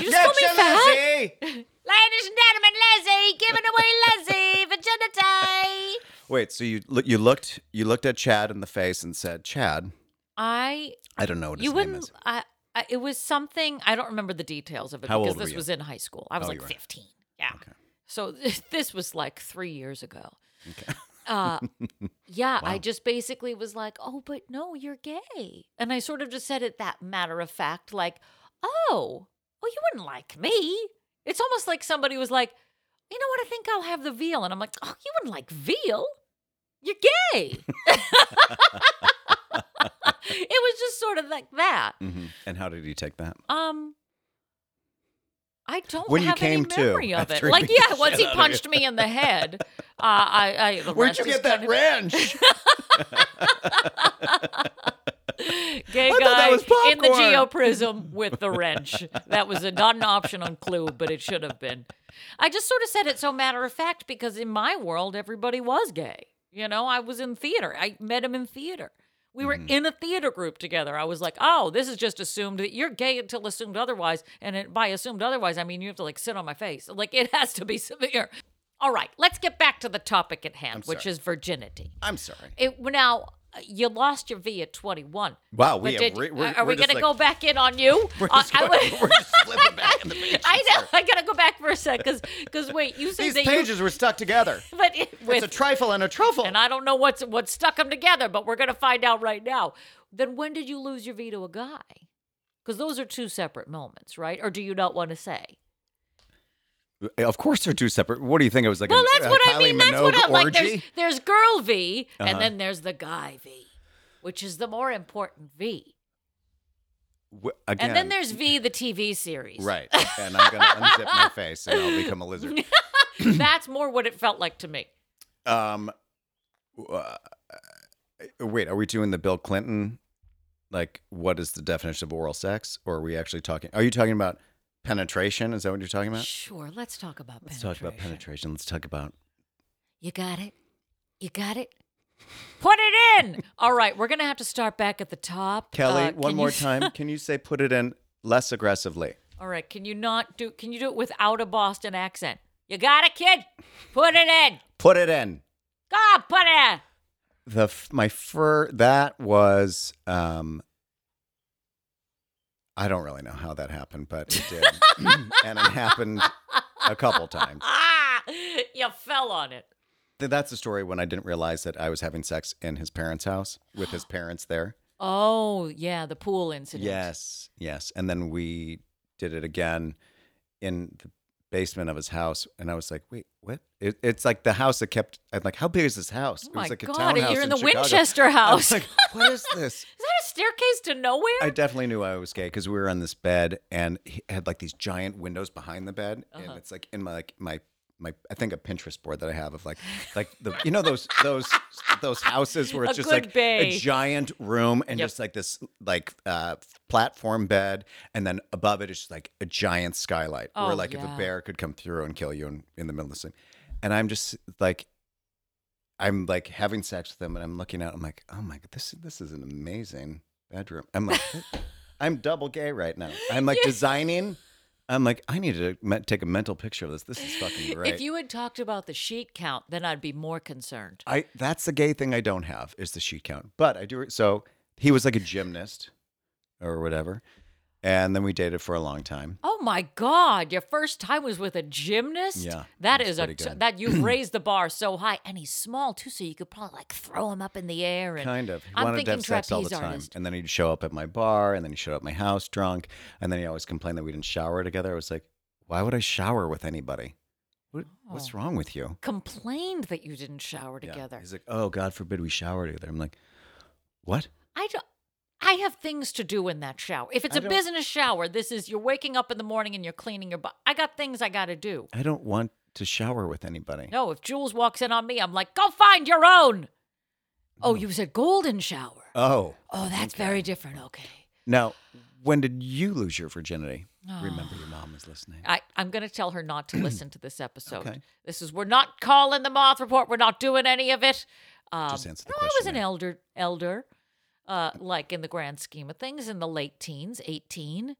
You just call me fat? Lizzie. Ladies and gentlemen, Lizzie, giving away Lizzie virginity. Wait, so you look, you looked you looked at Chad in the face and said, "Chad, I I don't know what his you name wouldn't. is." I, I, it was something. I don't remember the details of it How because old were this you? was in high school. I was Oh, like you were. 15. Yeah. Okay. So this was like three years ago. Okay. Uh, yeah, I just basically was like, "Oh, but no, you're gay," and I sort of just said it that matter of fact, like, "Oh, well, you wouldn't like me." It's almost like somebody was like, "You know what? I think I'll have the veal," and I'm like, "Oh, you wouldn't like veal? You're gay." it was just sort of like that. Mhm. And how did he take that? Um, I don't When you have came any to, memory of it. Like, yeah, once he punched me in the head, uh, I, I Where'd you get that of- wrench? Gay guy in the popcorn. Geo Prizm with the wrench. That was a, not an optional clue, but it should have been. I just sort of said it so matter of fact because in my world, everybody was gay. You know, I was in theater. I met him in theater. We were Mm-hmm. in a theater group together. I was like, oh, this is just assumed that you're gay until assumed otherwise. And it, by assumed otherwise, I mean you have to like sit on my face. Like it has to be severe. All right, let's get back to the topic at hand, which is virginity. I'm sorry. It, now, you lost your V at 21. Wow, we did- we're, we're, are we we're going to like- go back in on you? We're Uh, just, I going, we're just flipping back in the pages. I know. I got to go back for a sec because because wait, you said These pages were stuck together. but it, with it's a trifle and a truffle. and I don't know what's what stuck them together, but we're going to find out right now. Then when did you lose your V to a guy? Because those are two separate moments, right? Or do you not want to say? Of course, they're two separate. What do you think? It was like Well, a, that's a what I Kylie mean. That's what I like. There's, there's girl V, Uh-huh. and then there's the guy V, which is the more important V. Again, And then there's V, the TV series. right, and I'm gonna unzip my face and I'll become a lizard. That's more what it felt like to me. Um, uh, wait, are we doing the Bill Clinton? Like, what is the definition of oral sex, or are we actually talking? Are you talking about penetration? Is that what you're talking about? Sure, let's talk about Let's penetration. talk about penetration. Let's talk about. You got it? You got it? Put it in! All right, we're going to have to start back at the top. Kelly, Uh, one more you- time. Can you say put it in less aggressively? All right, can you not do can you do it without a Boston accent? You got it, kid? Put it in. Put it in. Go on, put it in. The f- my fur that was um I don't really know how that happened, but it did. and it happened a couple times. Ah, you fell on it. That's the story when I didn't realize that I was having sex in his parents' house with his parents there. Oh, yeah, the pool incident. Yes, yes. And then we did it again in the basement of his house, and I was like, "Wait, what?" It, it's like the house that kept. I'm like, "How big is this house?" Oh it my was like a God, townhouse you're in the Chicago. Winchester I was house. like, "What is this?" Is that a staircase to nowhere? I definitely knew I was gay because we were on this bed and he had like these giant windows behind the bed, Uh-huh. and it's like in my like my my I think a Pinterest board that I have of like like the you know those those those houses where it's A just good like bay. a giant room and Yep. just like this like uh platform bed, and then above it is just like a giant skylight Oh, where like if yeah. a bear could come through and kill you in, in the middle of the scene, and I'm just like. I'm like having sex with them, and I'm looking out. I'm like, oh my god, this this is an amazing bedroom. I'm like, I'm double gay right now. I'm like designing. I'm like, I need to me- take a mental picture of this. This is fucking great. If you had talked about the sheet count, then I'd be more concerned. I that's the gay thing I don't have is the sheet count, but I do. So he was like a gymnast or whatever, and then we dated for a long time. Oh my God! Your first time was with a gymnast. Yeah, that's is a that you've raised the bar so high, and he's small too, so you could probably like throw him up in the air. And Kind of. He I'm wanted to thinking have sex all the time, artist. and then he'd show up at my bar, and then he showed up at my house drunk, and then he always complained that we didn't shower together. I was like, why would I shower with anybody? What, What's Oh. wrong with you? Complained that you didn't shower Yeah. together. He's like, oh, God forbid we shower together. I'm like, what? I don't. I have things to do in that shower. If it's I a business shower, this is you're waking up in the morning and you're cleaning your butt. I got things I got to do. I don't want to shower with anybody. No, if Jules walks in on me, I'm like, go find your own. Oh, you said golden shower. Oh. Oh, that's very different. Okay. Now, when did you lose your virginity? Remember, your mom is listening. I, I'm going to tell her not to listen to this episode. Okay. This is, we're not calling the moth report. We're not doing any of it. Um, Just answer the no, I was question an elder, elder, uh, like in the grand scheme of things, in the late teens, 18.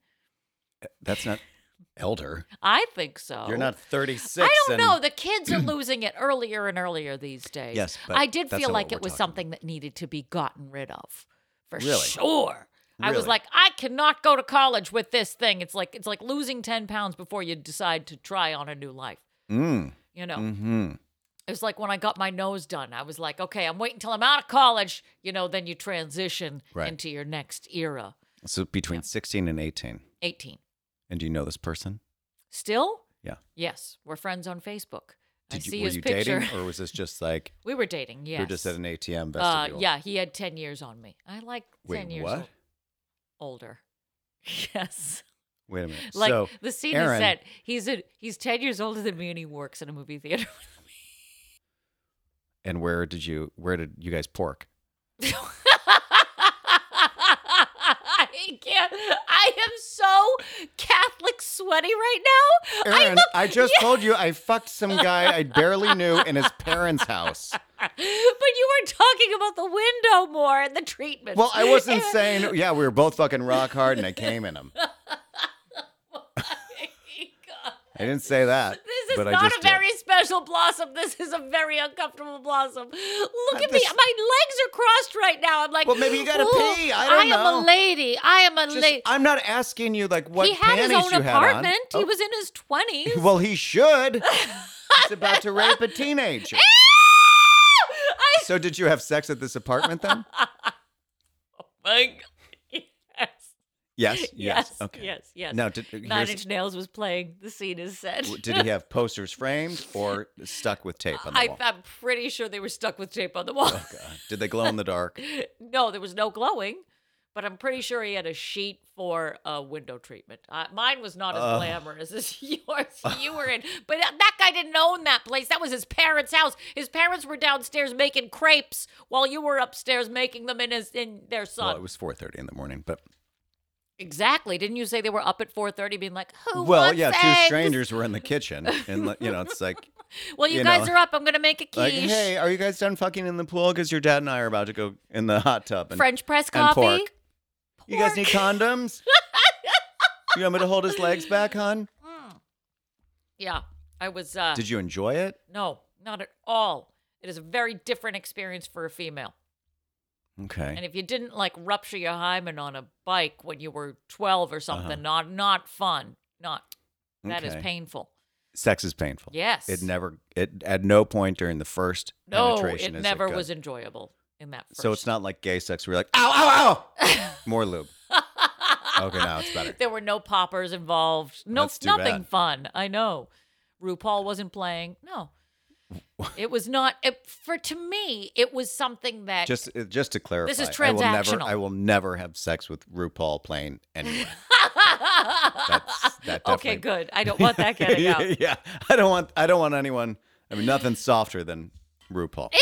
That's not elder. I think so. You're not 36. I don't and- know. The kids are losing it earlier and earlier these days. Yes, I did feel like it was something that needed to be gotten rid of, for Really? sure. I was like, I cannot go to college with this thing. It's like it's like losing ten pounds before you decide to try on a new life. Mm. You know, hmm it was like when I got my nose done. I was like, okay, I'm waiting until I'm out of college. You know, then you transition Right. into your next era. So between 16 and 18. Eighteen. And do you know this person? Still? Yeah. Yes, we're friends on Facebook. I Did see you, were his you picture. dating or was this just like we were dating. Yes. you were just at an ATM Uh, vestibule? yeah, he had 10 years on me. I like 10 years what? ol- older. Yes. Wait a minute. Like so, the scene Aaron, is set. He's a, he's 10 years older than me and he works in a movie theater. and where did you where did you guys pork? I can't. I am so Catholic sweaty right now. I Aaron, look- I just told you I fucked some guy I barely knew in his parents' house. but you were talking about the window more and the treatment. Well, I wasn't saying yeah, we were both fucking rock hard and I came in him. I didn't say that. This is but I not just a did. very special blossom. This is a very uncomfortable blossom. Look I'm at me. My legs are crossed right now. I'm like, Well, maybe you gotta pee. I don't am know." I am a lady. I am a lady. I'm not asking you like what he had his own apartment. He Oh, was in his 20s. Well, he should. He's about to rape a teenager. I, So did you have sex at this apartment then? Oh my God. Yes. Yes. Yes. Yes. Okay. Yes. Yes. Now, did, Nine Inch Nails was playing. The scene is set. did he have posters framed or stuck with tape on the I, wall? I'm pretty sure they were stuck with tape on the wall. Oh, God. Did they glow in the dark? no, there was no glowing, but I'm pretty sure he had a sheet for a window treatment. Uh, mine was not as Ugh. glamorous as yours. You were in, but that guy didn't own that place. That was his parents' house. His parents were downstairs making crepes while you were upstairs making them in his in their son. Well, it was 4:30 in the morning, but exactly. Didn't you say they were up at 4:30, being like, "Who well, yeah, two strangers were in the kitchen, and you know, it's like, Well, you, you guys know, are up. I'm gonna make a quiche. like, hey, are you guys done fucking in the pool? Because your dad and I are about to go in the hot tub. And French press and coffee. pork. you guys need condoms? you want me to hold his legs back, hon? Yeah, I was. uh Did you enjoy it? No, not at all. It is a very different experience for a female. Okay. And if you didn't like rupture your hymen on a bike when you were 12 or something, Uh-huh. not not fun. Not. That is Okay. painful. Sex is painful. Yes. It never. It at no point during the first No, penetration it is never good. was enjoyable in that first. So it's not like gay sex where you're like, ow, ow, ow. More lube. Okay, now it's better. There were no poppers involved. No, nothing bad. fun. I know. RuPaul wasn't playing. No. It was not it, for to me. It was something that Just uh, just to clarify, This is I will never transactional. I will never have sex with RuPaul playing. That's that okay, good. I don't want that getting out. yeah. I don't want I don't want anyone I mean nothing softer than RuPaul. Ew!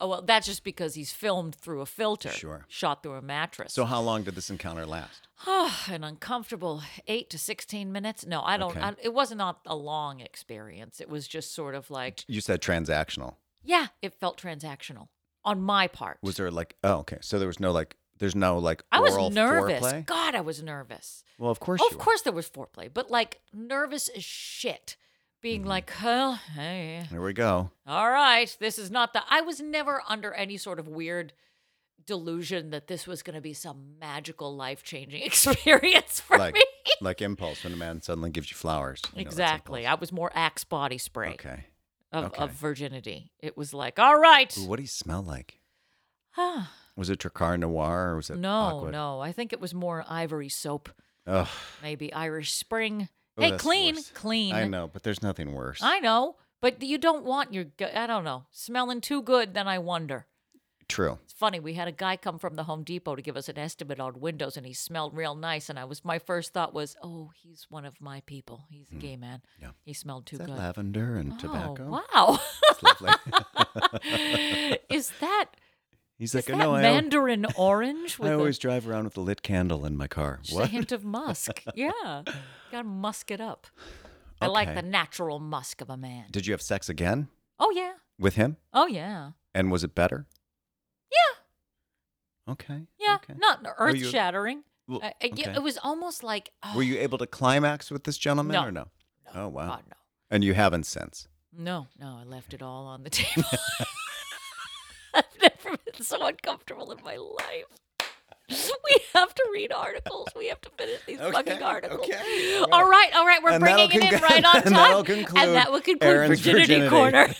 Oh well, that's just because he's filmed through a filter, Sure. shot through a mattress. So how long did this encounter last? Oh, an uncomfortable eight to sixteen minutes. No, I don't. Okay. I, it was not a long experience. It was just sort of like, You said transactional. yeah, it felt transactional on my part. Was there like oh okay. So there was no like there's no like I was nervous. foreplay? God, I was nervous. Well of course Oh, you of course there was foreplay, but like nervous as shit. Being Mm-hmm. like, huh, hey, Here we go. all right, this is not the. I was never under any sort of weird delusion that this was going to be some magical, life changing experience for Like me. like impulse when a man suddenly gives you flowers. You know, exactly. I was more Axe body spray Okay. of, okay. of virginity. It was like, all right. Ooh, what do you smell like? Huh. Was it Drakkar Noir or was it no, Aqua? no. I think it was more ivory soap, Ugh. maybe Irish Spring. Oh, hey, clean, worse. clean. I know, but there's nothing worse. I know, but you don't want your. gu- I don't know, smelling too good. Then I wonder. True. It's funny. We had a guy come from the Home Depot to give us an estimate on windows, and he smelled real nice. And I was my first thought was, oh, he's one of my people. He's a mm. gay man. Yeah. He smelled too Is that good. lavender and Oh, tobacco? wow. It's lovely. Is that He's is like, that I, al- mandarin orange with I a, always drive around with a lit candle in my car. just a What? hint of musk? yeah, gotta musk it up. I like Okay. the natural musk of a man. Did you have sex again Oh yeah, with him? oh yeah, And was it better? yeah, Okay. yeah. Okay. Not Were earth you- shattering. Well, okay. it was almost like. Oh, Were you able to climax with this gentleman No. or no? Oh wow. God, no. And you haven't since. No, no, I left it all on the table. Never been so uncomfortable in my life. We have to read articles. We have to finish these fucking articles. okay, all All right, all right. We're And bringing it in right on and time. conclude and that will conclude Aaron's Virginity, virginity. Corner.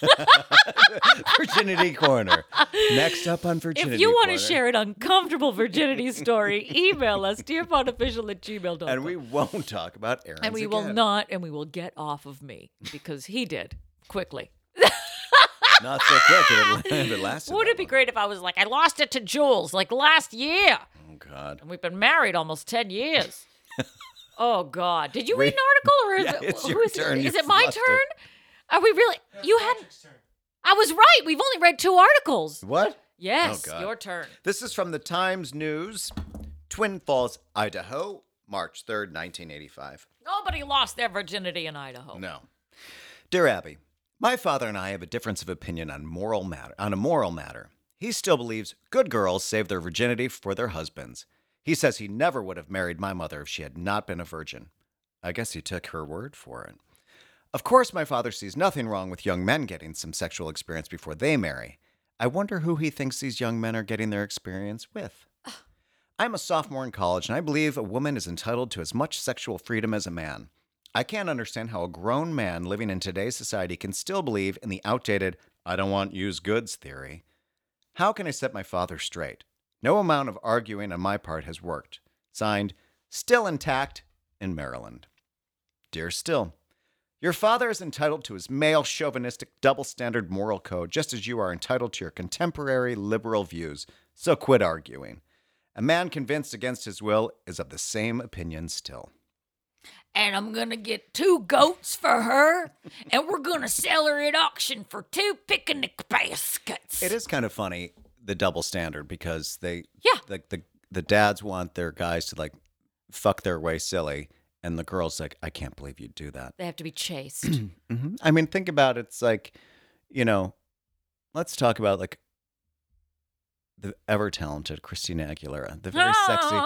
virginity corner. Next up on virginity. if you want Corner. to share an uncomfortable virginity story, email us, dearpodofficial at gmail.com. and we won't talk about Aaron's and we will not, and we will get off of me because he did quickly. Not so quick. If it, it lasted. Would that it be great if I was like, I lost it to Jules like last year? Oh God. And we've been married almost 10 years. oh, God. Did you read an article or is Yeah, it, it's who your is, turn, is you it my flustered. turn? Are we really? You had. I was right. We've only read two articles. What? Yes, Oh, God. your turn. This is from the Times News, Twin Falls, Idaho, March 3rd, 1985. Nobody lost their virginity in Idaho. No. Dear Abby, my father and I have a difference of opinion on moral matter on a moral matter. He still believes good girls save their virginity for their husbands. He says he never would have married my mother if she had not been a virgin. I guess he took her word for it. Of course, my father sees nothing wrong with young men getting some sexual experience before they marry. I wonder who he thinks these young men are getting their experience with. I'm a sophomore in college, and I believe a woman is entitled to as much sexual freedom as a man. I can't understand how a grown man living in today's society can still believe in the outdated, I don't want used goods theory. How can I set my father straight? No amount of arguing on my part has worked. Signed, Still Intact in Maryland. Dear Still, your father is entitled to his male chauvinistic double standard moral code just as you are entitled to your contemporary liberal views, so quit arguing. A man convinced against his will is of the same opinion still. And I'm going to get two goats for her, and we're going to sell her at auction for two picnic baskets. It is kind of funny the double standard because they Yeah. like the the dads want their guys to like fuck their way silly and the girls like I can't believe you'd do that. They have to be chased. hmm I mean think about it, it's like you know let's talk about like the ever talented Christina Aguilera, the very sexy,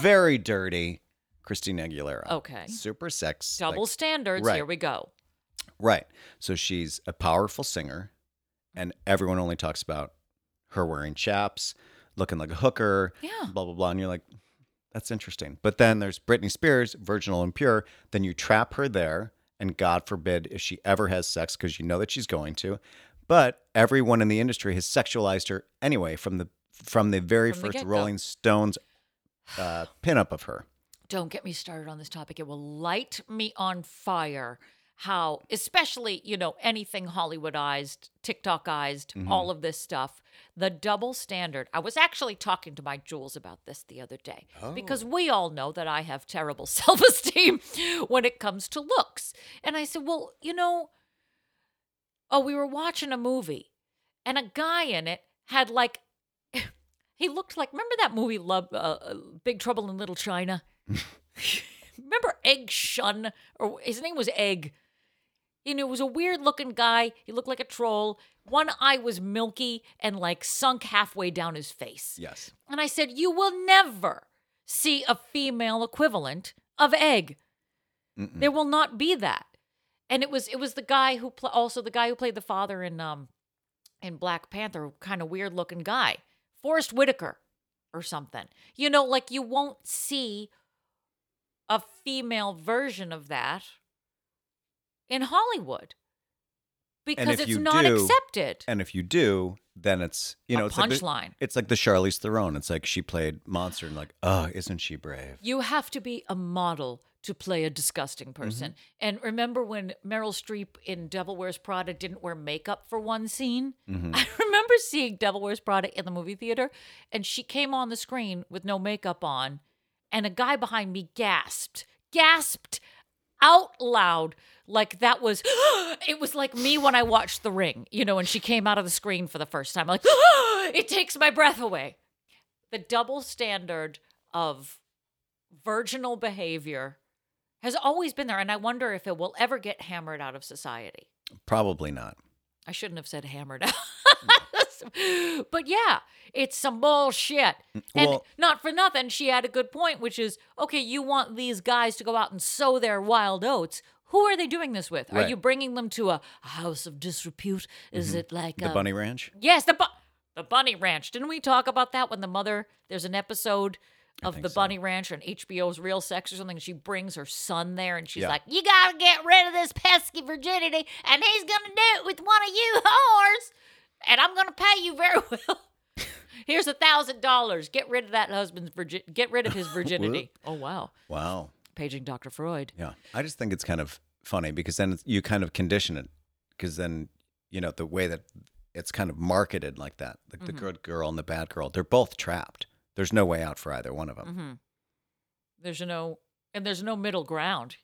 very dirty Christina Aguilera. Okay. super sex Double like- standards. right. Here we go. Right. So she's a powerful singer, and everyone only talks about her wearing chaps, looking like a hooker, Yeah. blah, blah, blah. And you're like, that's interesting. But then there's Britney Spears, virginal and pure. Then you trap her there, and God forbid if she ever has sex, because you know that she's going to. But everyone in the industry has sexualized her anyway from the from the very From first get-go. Rolling Stones uh, pinup of her. Don't get me started on this topic. It will light me on fire how, especially, you know, anything Hollywoodized, TikTokized, all of this stuff, the double standard. I was actually talking to my Jules about this the other day because we all know that I have terrible self esteem when it comes to looks. And I said, well, you know, oh, we were watching a movie and a guy in it had like, he looked like, remember that movie, Love, uh, uh, Big Trouble in Little China? remember Egg Shen? Or his name was Egg. You know, it was a weird looking guy. He looked like a troll. One eye was milky and like sunk halfway down his face. Yes. And I said, You will never see a female equivalent of Egg. There will not be that. And it was it was the guy who pl- also the guy who played the father in um in Black Panther, kind of weird looking guy, Forest Whitaker or something. You know, like you won't see a female version of that in Hollywood because it's not do- accepted. And if you do, then it's you A know it's like the- punchline. it's like the Charlize Theron. It's like she played monster and like, oh, isn't she brave? You have to be a model to play a disgusting mm-hmm. person. And remember when Meryl Streep in Devil Wears Prada didn't wear makeup for one scene? Mm-hmm. I remember seeing Devil Wears Prada in the movie theater, and she came on the screen with no makeup on, and a guy behind me gasped, gasped out loud like that was it was like me when I watched The Ring, you know, and she came out of the screen for the first time. Like it takes my breath away. The double standard of virginal behavior has always been there and I wonder if it will ever get hammered out of society. Probably not. I shouldn't have said hammered out. but yeah, it's some bullshit. And Well- not for nothing, she had a good point, which is okay, you want these guys to go out and sow their wild oats. Who are they doing this with? Are you bringing them to a house of disrepute? Is it like The um, Bunny Ranch. Yes, the bu- the Bunny Ranch. Didn't we talk about that when the mother? There's an episode of the so. Bunny Ranch on HBO's Real Sex or something. She brings her son there, and she's Yeah. like, "You gotta get rid of this pesky virginity, and he's gonna do it with one of you whores, and I'm gonna pay you very well." Here's a thousand dollars. Get rid of that husband's virgin. Get rid of his virginity. oh wow, Wow. paging Dr. Freud. Yeah. I just think it's kind of funny because then you kind of condition it because then, you know, the way that it's kind of marketed like that, like Mm-hmm. the good girl and the bad girl, they're both trapped. There's no way out for either one of them. Mm-hmm. There's no and there's no middle ground.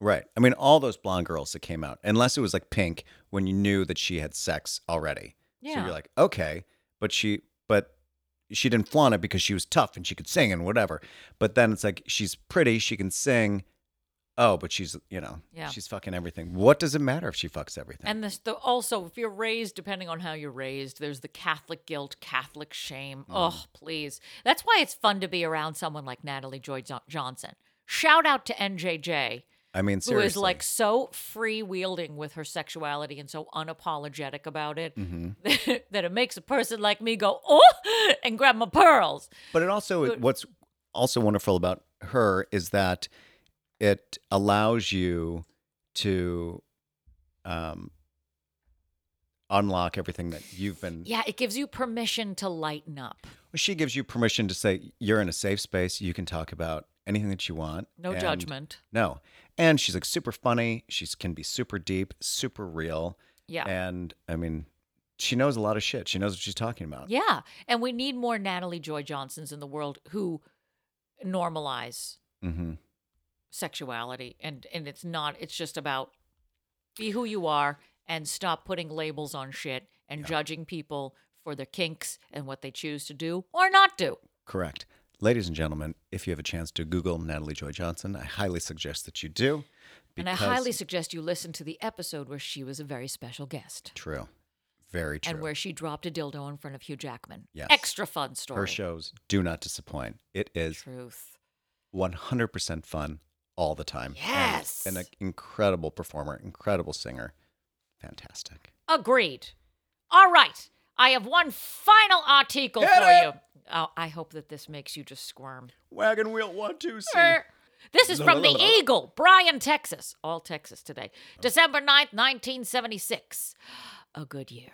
Right. I mean, all those blonde girls that came out, unless it was like Pink when you knew that she had sex already. So Yeah. you're like, okay, but she, but she didn't flaunt it because she was tough and she could sing and whatever. But then it's like, she's pretty, she can sing. Oh, but she's, you know, Yeah. she's fucking everything. What does it matter if she fucks everything? And this, the, also, if you're raised, depending on how you're raised, there's the Catholic guilt, Catholic shame. Mm. Oh, please. That's why it's fun to be around someone like Natalie Joy Johnson. Shout out to NJJ, I mean, who seriously. is like so free wielding with her sexuality and so unapologetic about it Mm-hmm. that it makes a person like me go, oh, and grab my pearls. But it also But- what's also wonderful about her is that it allows you to um unlock everything that you've been Yeah, it gives you permission to lighten up. she gives you permission to say you're in a safe space you can talk about anything that you want No judgment. no and she's like super funny she can be super deep super real Yeah. and i mean she knows a lot of shit she knows what she's talking about Yeah. And we need more Natalie Joy Johnsons in the world who normalize mm-hmm. sexuality and and it's not it's just about be who you are and stop putting labels on shit and judging people for their kinks and what they choose to do or not do. Correct. Ladies and gentlemen, if you have a chance to Google Natalie Joy Johnson, I highly suggest that you do. And I highly suggest you listen to the episode where she was a very special guest True. Very true. and where she dropped a dildo in front of Hugh Jackman. Yes. Extra fun story. Her shows do not disappoint. It is Truth. 100% fun all the time. And- Yes. And, an incredible performer, incredible singer. Fantastic. Agreed. All right. I have one final article Hit for it. you. Oh, I hope that this makes you just squirm. Wagon wheel one, two, C. Er, This is from the Eagle, Bryan, Texas. All Texas today. December 9th, 1976. A good year.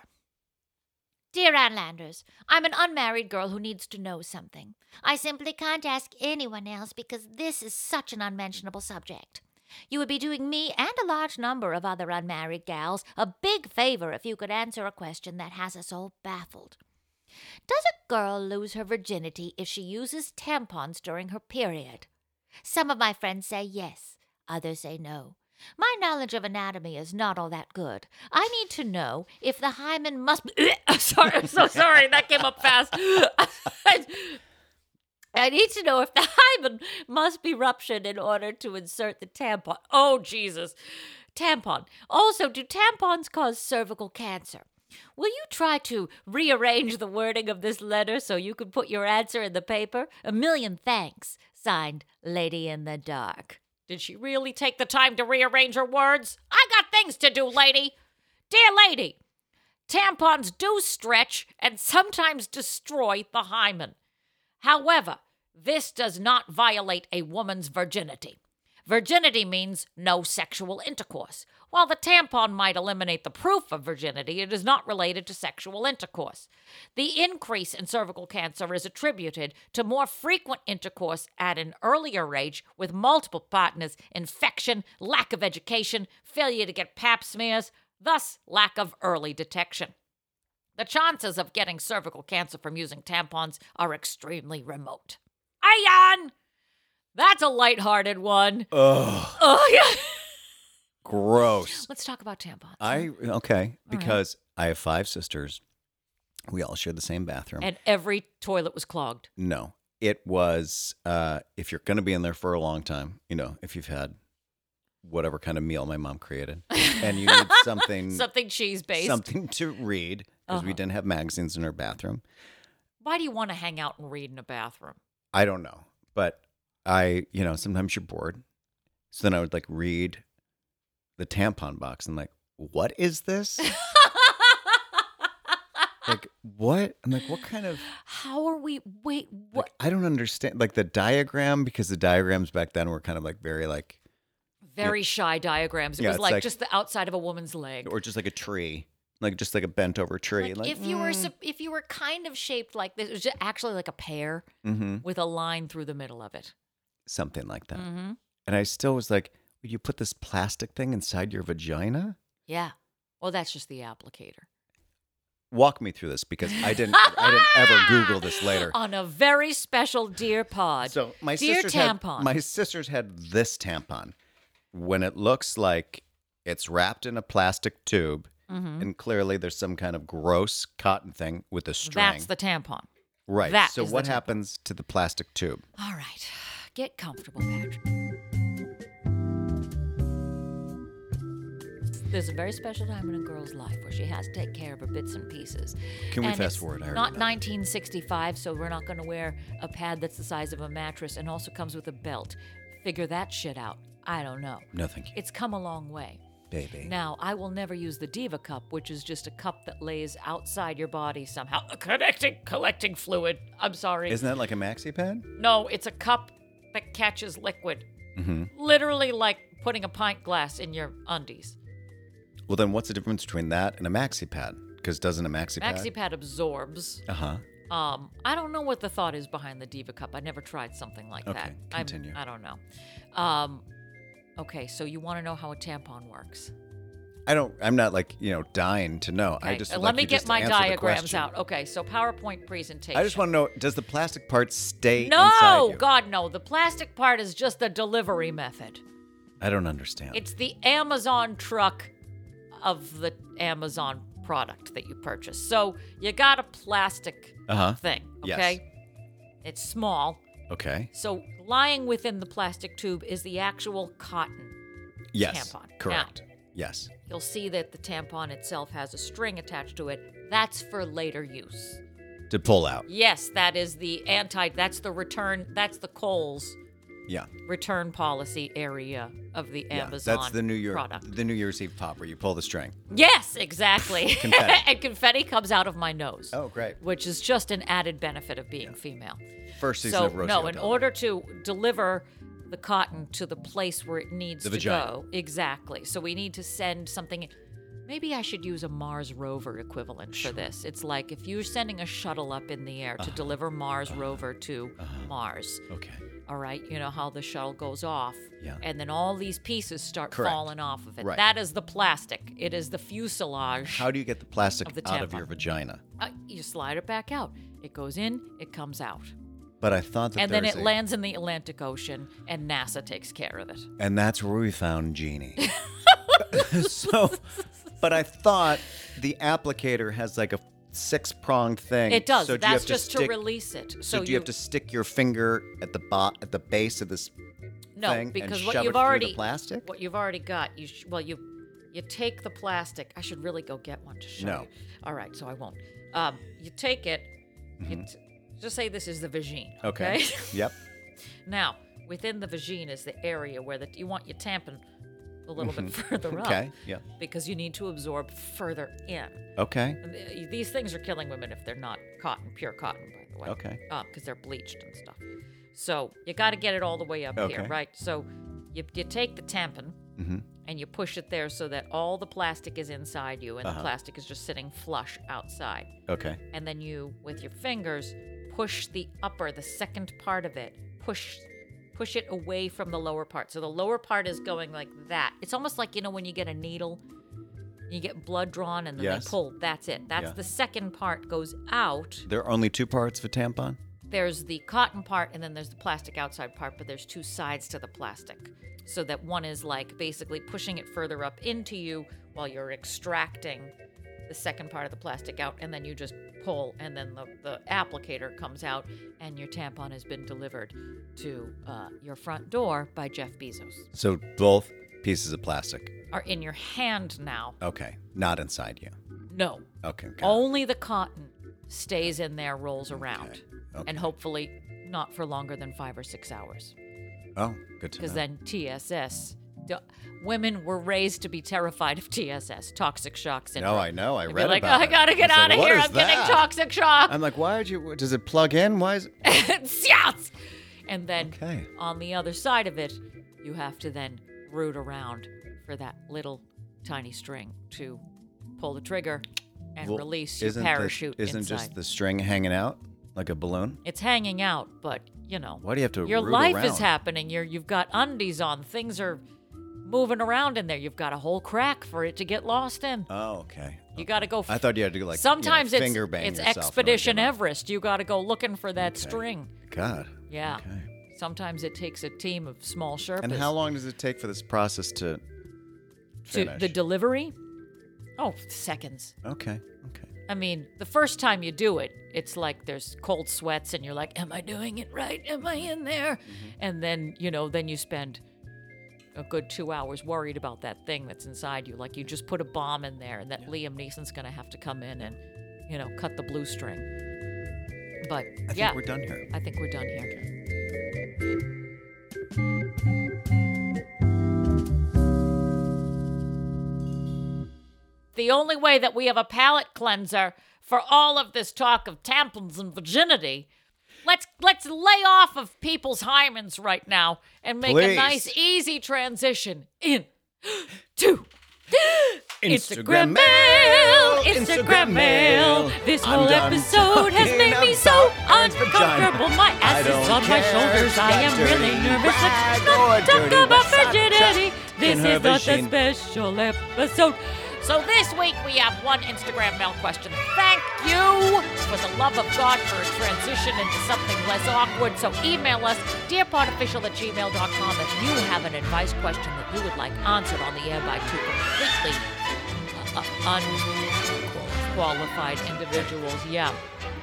Dear Ann Landers, I'm an unmarried girl who needs to know something. I simply can't ask anyone else because this is such an unmentionable subject. You would be doing me and a large number of other unmarried gals a big favor if you could answer a question that has us all baffled. Does a girl lose her virginity if she uses tampons during her period? Some of my friends say yes, others say no. My knowledge of anatomy is not all that good. I need to know if the hymen must be. sorry, I'm so sorry. That came up fast. I need to know if the hymen must be ruptured in order to insert the tampon. Oh, Jesus. Tampon. Also, do tampons cause cervical cancer? Will you try to rearrange the wording of this letter so you can put your answer in the paper? A million thanks. Signed, Lady in the Dark. Did she really take the time to rearrange her words? I got things to do, lady. Dear lady, tampons do stretch and sometimes destroy the hymen. However, this does not violate a woman's virginity. Virginity means no sexual intercourse. While the tampon might eliminate the proof of virginity, it is not related to sexual intercourse. The increase in cervical cancer is attributed to more frequent intercourse at an earlier age with multiple partners, infection, lack of education, failure to get pap smears, thus, lack of early detection. The chances of getting cervical cancer from using tampons are extremely remote. Ayan! That's a lighthearted one. Ugh, Oh, yeah. gross. Let's talk about tampons. I okay because I have five sisters. We all shared the same bathroom. and every toilet was clogged. no, it was uh, if you're going to be in there for a long time. You know, if you've had whatever kind of meal my mom created, and you need something Something cheese based. something to read because we Uh-huh. didn't have magazines in our bathroom. Why do you want to hang out and read in a bathroom? I don't know, but I, you know, sometimes you're bored, so then I would like read the tampon box and like, what is this? like what? I'm like, what kind of? How are we? Wait, what? Like, I don't understand. Like the diagram because the diagrams back then were kind of like very like, Very shy diagrams. It Yeah, was like, like- just the outside of a woman's leg. or just like a tree, like just like a bent over tree. Like, Like, if you were sup- if you were kind of shaped like this, it was actually like a pear hmm with a line through the middle of it. something like that. Mm-hmm. And I still was like, you put this plastic thing inside your vagina? Yeah. Well, that's just the applicator. Walk me through this because I didn't. I didn't ever Google this later. On a very special Dear Pod. So my Dear sisters tampon. had my sisters had this tampon. When it looks like it's wrapped in a plastic tube, Mhm. and clearly there's some kind of gross cotton thing with a string. That's the tampon. right. that so what happens to the plastic tube? All right. Get comfortable, Patrick. There's a very special time in a girl's life where she has to take care of her bits and pieces. Can we And fast forward? I Not know. 1965, so we're not going to wear a pad that's the size of a mattress and also comes with a belt. Figure that shit out. I don't know. No, thank you, It's come a long way. baby. Now, I will never use the Diva cup, which is just a cup that lays outside your body somehow, connecting, collecting fluid. I'm sorry. Isn't that like a maxi pad? No, it's a cup that catches liquid. Mm-hmm. Literally like putting a pint glass in your undies. Well, then what's the difference between that and a maxi pad? Because doesn't a maxi pad? Maxi pad absorbs. Uh huh. Um, I don't know what the thought is behind the Diva cup. I never tried something like Okay, that. I'm- continue. I don't know. Um, okay, so you want to know how a tampon works? I don't. I'm not like you know dying to know. I Okay, just uh, would let like me you get to my answer the diagrams question. out. Okay, so PowerPoint presentation. I just want to know: Does the plastic part stay inside No, you? God, no. The plastic part is just the delivery method. I don't understand. It's the Amazon truck of the Amazon product that you purchase. So you got a plastic Uh huh. thing, Yes. okay? It's small. Okay. So lying within the plastic tube is the actual cotton. Yes. Tampon. Correct. Yes. You'll see that the tampon itself has a string attached to it. That's for later use. To pull out. Yes, that is the anti that's the return that's the Kohl's Yeah. return policy area of the yeah. Amazon That's the New Year product. the New Year's Eve pop where you pull the string. Yes, exactly. Confetti. and confetti comes out of my nose. Oh, great. Which is just an added benefit of being female. First season So, of Rocio no, in Del order to deliver the cotton to the place where it needs The to vagina. go, exactly. So, we need to send something. Maybe I should use a Mars rover equivalent for this. It's like if you're sending a shuttle up in the air to Uh-huh. deliver Mars rover to Mars. Okay. All right, you know how the shuttle goes off, Yeah. and then all these pieces start Correct. falling off of it. Right. That is the plastic. It is the fuselage. How do you get the plastic Of the out of your vagina? Uh, you slide it back out. It goes in, it comes out, But I thought that and then it a- lands in the Atlantic Ocean, and NASA takes care of it. and that's where we found Jeannie. so, but I thought the applicator has like a six pronged thing. It does. So do you That's have just to, stick, to release it. So, So, do you, have to stick your finger at the bot at the base of this no because what you've already the plastic? what you've already got. You sh- well you you take the plastic. I should really go get one to show No. you. All right, so I won't. Um, you take it. You t- just say this is the vagine. Mm-hmm. Okay. Okay. yep. now within the vagine is the area where the, you want your tampon a little bit further up. Mm-hmm. Okay. Yeah. Because you need to absorb further in. Okay. These things are killing women if they're not cotton, pure cotton, by the way. Okay. Because they're bleached and stuff. So you got to get it all the way up here, right? So you, you take the tampon Mm-hmm. and you push it there so that all the plastic is inside you and Uh-huh. the plastic is just sitting flush outside. Okay. And then you, with your fingers, push the upper, the second part of it, push push it away from the lower part. So the lower part is going like that. It's almost like you know when you get a needle, you get blood drawn and then Yes. they pull. That's it. That's Yeah. the second part goes out. There are only two parts of a tampon. There's the cotton part and then there's the plastic outside part, but there's two sides to the plastic. So that one is like basically pushing it further up into you while you're extracting the second part of the plastic out, and then you just pull, and then the, the applicator comes out, and your tampon has been delivered to uh, your front door by Jeff Bezos. So both pieces of plastic. Are in your hand now. Okay. Not inside you. No, Okay. only the cotton stays in there, rolls around, okay. and hopefully not for longer than five or six hours. Oh, good to know. because then TSS. Women were raised to be terrified of TSS, toxic shock syndrome. no, I know. I They'd read like, about oh, I it. gotta get was like, out of "What here. I'm getting toxic shock. I'm like, why would you? Does it plug in? Why is? It- yes. And then Okay. on the other side of it, you have to then root around for that little tiny string to pull the trigger and Well, release your isn't parachute The, isn't inside. just the string hanging out like a balloon? It's hanging out, but you know, Why do you have to? your life around? is happening. You're you've got undies on. Things are moving around in there. You've got a whole crack for it to get lost in. Oh, okay. You got to go. I thought you had to like sometimes you know, it's finger bang it's yourself in order to expedition. Everest. You got to go looking for that Okay. string. God. Yeah. Okay. Sometimes it takes a team of small Sherpas. And how long does it take for this process to to the delivery? Oh, seconds. okay. Okay. I mean, the first time you do it, it's like there's cold sweats and you're like, am I doing it right? Am I in there? Mm-hmm. And then, you know, then you spend a good two hours worried about that thing that's inside you. Like you just put a bomb in there and that Liam Neeson's going to have to come in and, you know, cut the blue string. But I think yeah, we're done here. I think we're done here. The only way that we have a palate cleanser for all of this talk of tampons and virginity, let's let's lay off of people's hymens right now and make a nice, easy transition in to Instagram Instagram mail, Instagram mail. This I'm whole episode has made me so vagina. uncomfortable. My ass is on my shoulders. I am really nervous. Let's not talk about virginity. This is not a special episode. So this week we have one Instagram mail question. Thank you for the love of God for a transition into something less awkward. So email us, dearpodofficial at gmail.com if you have an advice question that you would like answered on the air by two completely uh, unqualified individuals. Yeah.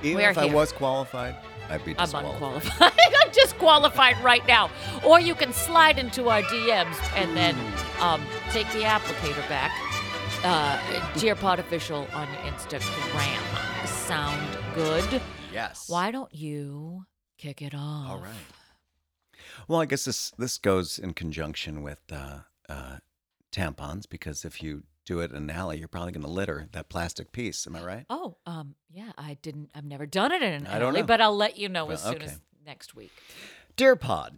Even We're if I here. was qualified, I'd be disqualified. I'm unqualified. I'm disqualified right now. Or you can slide into our DMs and then um, take the applicator back. Uh, Dear Pod Official on Instagram. Sound good? Yes. Why don't you kick it off? All right. Well, I guess this this goes in conjunction with uh, uh, tampons because if you do it in an alley, you're probably going to litter that plastic piece. Am I right? Oh, um, yeah, I didn't. I've never done it in an I don't alley, know. but I'll let you know as soon okay. as next week. Dear Pod,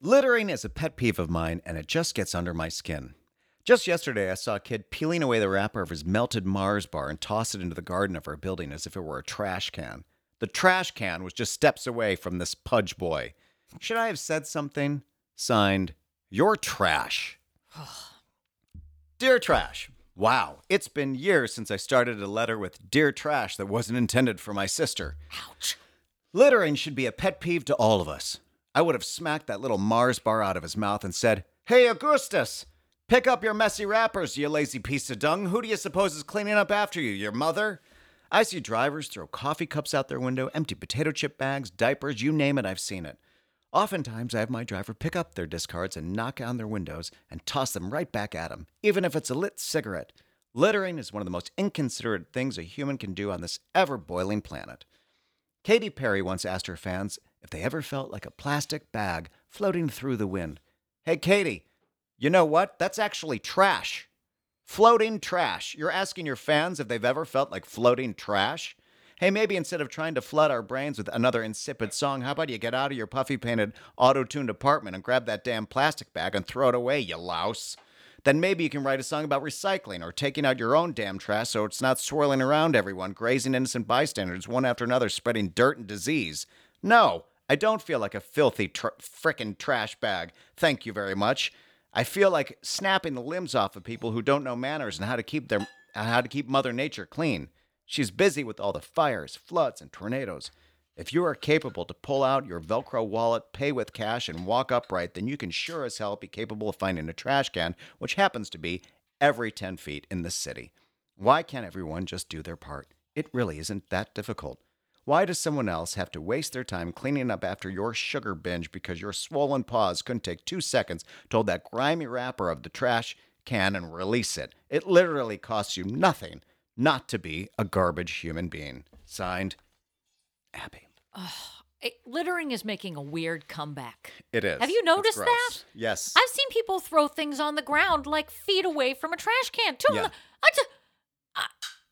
littering is a pet peeve of mine, and it just gets under my skin. Just yesterday, I saw a kid peeling away the wrapper of his melted Mars bar and toss it into the garden of our building as if it were a trash can. The trash can was just steps away from this pudge boy. Should I have said something? Signed, You're trash. Dear Trash, wow, it's been years since I started a letter with Dear Trash that wasn't intended for my sister. Ouch. Littering should be a pet peeve to all of us. I would have smacked that little Mars bar out of his mouth and said, Hey, Augustus, pick up your messy wrappers, you lazy piece of dung. Who do you suppose is cleaning up after you? Your mother? I see drivers throw coffee cups out their window, empty potato chip bags, diapers, you name it, I've seen it. Oftentimes, I have my driver pick up their discards and knock on their windows and toss them right back at them, even if it's a lit cigarette. Littering is one of the most inconsiderate things a human can do on this ever boiling planet. Katy Perry once asked her fans if they ever felt like a plastic bag floating through the wind. Hey, Katy, you know what? That's actually trash. Floating trash. You're asking your fans if they've ever felt like floating trash? Hey, maybe instead of trying to flood our brains with another insipid song, how about you get out of your puffy painted auto tuned apartment and grab that damn plastic bag and throw it away, you louse? Then maybe you can write a song about recycling or taking out your own damn trash so it's not swirling around everyone, grazing innocent bystanders one after another, spreading dirt and disease. No, I don't feel like a filthy tr- frickin' trash bag. Thank you very much. I feel like snapping the limbs off of people who don't know manners and how to keep their how to keep Mother Nature clean. She's busy with all the fires, floods, and tornadoes. If you are capable to pull out your Velcro wallet, pay with cash, and walk upright, then you can sure as hell be capable of finding a trash can, which happens to be every 10 feet in the city. Why can't everyone just do their part? It really isn't that difficult. Why does someone else have to waste their time cleaning up after your sugar binge because your swollen paws couldn't take two seconds to hold that grimy wrapper of the trash can and release it? It literally costs you nothing not to be a garbage human being. Signed, Abby. It- littering is making a weird comeback. It is. Have you noticed that? Yes. I've seen people throw things on the ground like feet away from a trash can. Too. Yeah. I, just, I,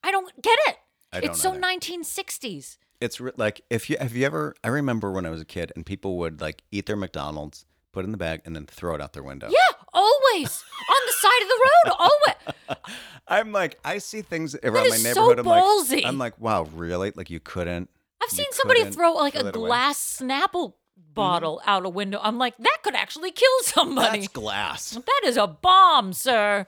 I don't get it. I don't it's so either. 1960s. It's re- like if you have you ever I remember when I was a kid and people would like eat their McDonald's, put it in the bag, and then throw it out their window. Yeah, always on the side of the road. Always. I'm like, I see things around my is so neighborhood. I'm ballsy. like, I'm like, wow, really? Like you couldn't. I've seen somebody couldn't throw like a that away? glass Snapple mm-hmm. bottle out a window. I'm like, that could actually kill somebody. That's glass. that is a bomb, sir.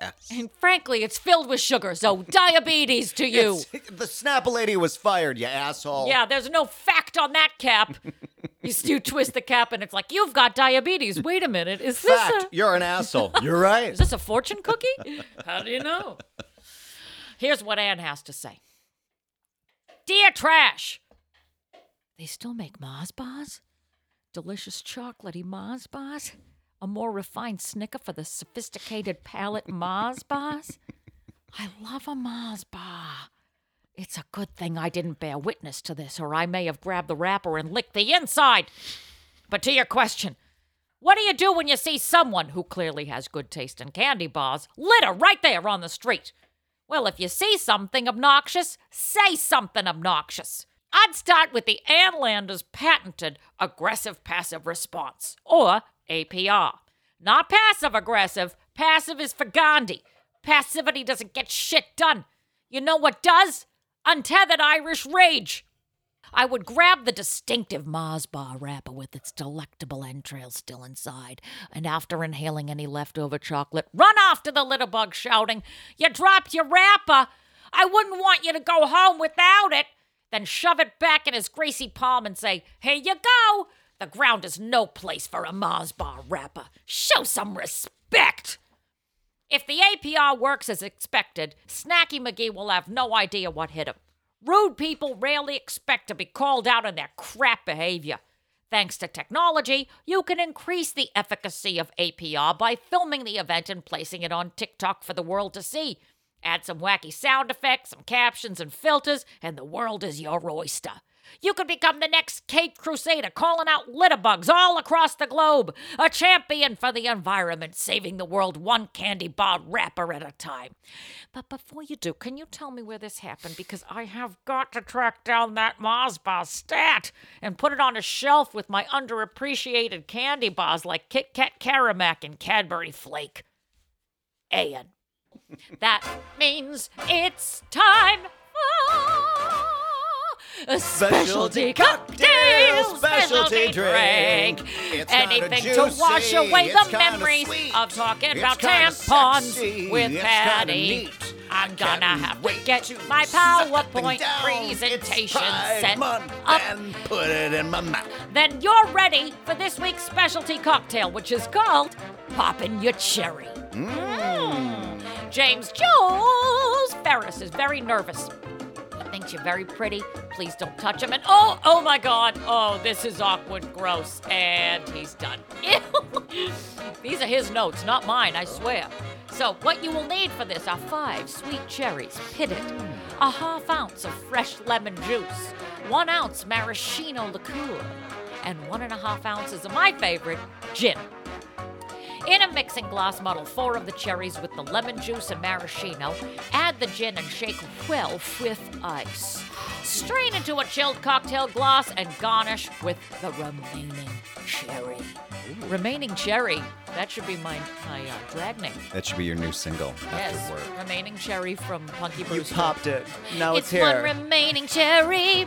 Jackass. And frankly, it's filled with sugar, so diabetes to you. It's- the Snapple lady was fired, you asshole. Yeah, there's no fact on that cap. you, you twist the cap and it's like, you've got diabetes. Wait a minute. Is this Fact, a, you're an asshole. You're right. is this a fortune cookie? How do you know? Here's what Ann has to say. Dear Trash, they still make Mars bars? Delicious chocolatey Mars bars? A more refined snicker for the sophisticated palate Mars bars? I love a Mars bar. It's a good thing I didn't bear witness to this, or I may have grabbed the wrapper and licked the inside. But to your question, what do you do when you see someone who clearly has good taste in candy bars litter right there on the street? Well, if you see something obnoxious, say something obnoxious. I'd start with the Ann Landers patented aggressive passive response, or APR. Not passive aggressive, passive is for Gandhi. Passivity doesn't get shit done. You know what does? Untethered Irish rage. I would grab the distinctive Mars bar wrapper with its delectable entrails still inside, and after inhaling any leftover chocolate, run off to the litter bug shouting, You dropped your wrapper! I wouldn't want you to go home without it! Then shove it back in his greasy palm and say, Here you go! The ground is no place for a Mars bar wrapper. Show some respect! If the APR works as expected, Snacky McGee will have no idea what hit him. Rude people rarely expect to be called out on their crap behavior. Thanks to technology, you can increase the efficacy of APR by filming the event and placing it on TikTok for the world to see. Add some wacky sound effects, some captions, and filters, and the world is your oyster. You could become the next Cape Crusader calling out litterbugs all across the globe, a champion for the environment, saving the world one candy bar wrapper at a time. But before you do, can you tell me where this happened? Because I have got to track down that Mars bar stat and put it on a shelf with my underappreciated candy bars like Kit Kat Caramac and Cadbury Flake. Ian. That means it's time for a specialty cocktail, specialty drink. It's Anything to wash away the memories sweet, of talking about tampons sexy, with Patty. I'm gonna have to get to my PowerPoint presentation set up. and put it in my mouth. Then you're ready for this week's specialty cocktail, which is called Poppin' Your Cherry. Mm. James Jules Ferris is very nervous. Thinks you're very pretty. Please don't touch him. And oh, oh my God. Oh, this is awkward, gross. And he's done. Ew. These are his notes, not mine, I swear. So, what you will need for this are five sweet cherries, pitted, a half ounce of fresh lemon juice, one ounce maraschino liqueur, and one and a half ounces of my favorite, gin. In a mixing glass, muddle four of the cherries with the lemon juice and maraschino. Add the gin and shake well with ice. Strain into a chilled cocktail glass and garnish with the remaining cherry. Remaining cherry. That should be my my uh, drag name. That should be your new single. Yes, After work. remaining cherry from Punky Brewster. You popped it. Now it's, it's here. one remaining cherry.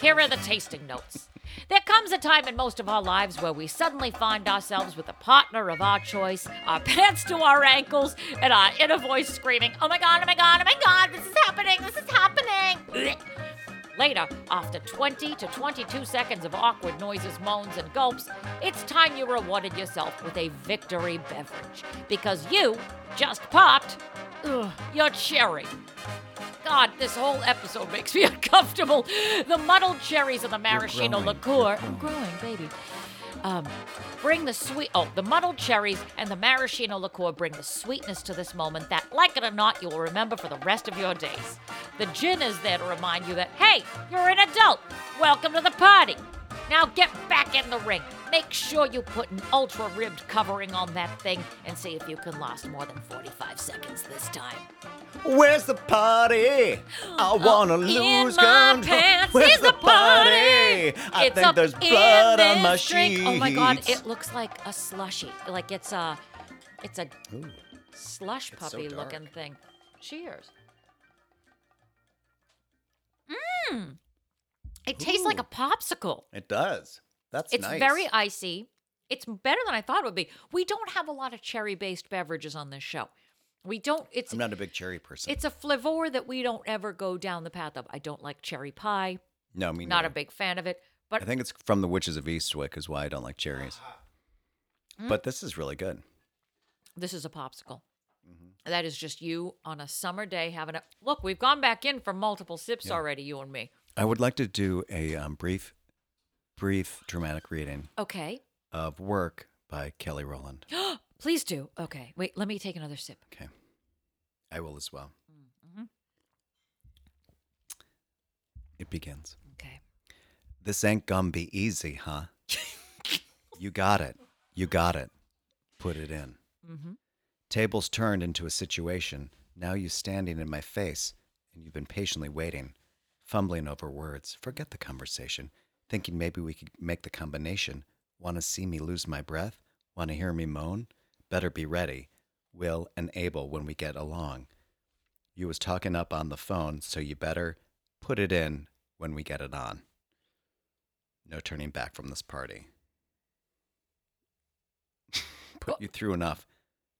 Here are the tasting notes. There comes a time in most of our lives where we suddenly find ourselves with a partner of our choice, our pants to our ankles, and our inner voice screaming, Oh my god, oh my god, oh my god, this is happening, this is happening. Later, after 20 to 22 seconds of awkward noises, moans, and gulps, it's time you rewarded yourself with a victory beverage. Because you just popped ugh, your cherry. God, this whole episode makes me uncomfortable. The muddled cherries and the maraschino liqueur. I'm growing, baby. Um, bring the sweet. Oh, the muddled cherries and the maraschino liqueur bring the sweetness to this moment that, like it or not, you will remember for the rest of your days. The gin is there to remind you that, hey, you're an adult. Welcome to the party. Now get back in the ring. Make sure you put an ultra ribbed covering on that thing and see if you can last more than 45 seconds this time. Where's the party? I wanna lose control. pants Where's is the party. I it's think there's blood on my drink. sheets. Oh my god, it looks like a slushy. Like it's a, it's a slush so puppy dark. looking thing. Cheers. Mmm. It tastes like a popsicle. It does. That's nice. It's nice. very icy. It's better than I thought it would be. We don't have a lot of cherry-based beverages on this show. We don't. It's I'm not a big cherry person. it's a flavor that we don't ever go down the path of. I don't like cherry pie. no, me Not a big fan of it. But I think it's from the Witches of Eastwick is why I don't like cherries. Hmm? But this is really good. this is a popsicle. Mm-hmm. That is just you on a summer day having a look. We've gone back in for multiple sips Yeah. already, you and me. I would like to do a um, brief, brief dramatic reading Okay, of Work by Kelly Rowland. please do. Okay, wait. Let me take another sip. Okay. I will as well. Mm-hmm. It begins. Okay. This ain't gonna be easy, huh? you got it. You got it. Put it in. Mm-hmm. Tables turned into a situation. Now you standing in my face, and you've been patiently waiting, fumbling over words. Forget the conversation, thinking maybe we could make the combination. Want to see me lose my breath? Want to hear me moan? Better be ready, will and able when we get along. You was talking up on the phone, so you better put it in when we get it on. No turning back from this party. Put you through enough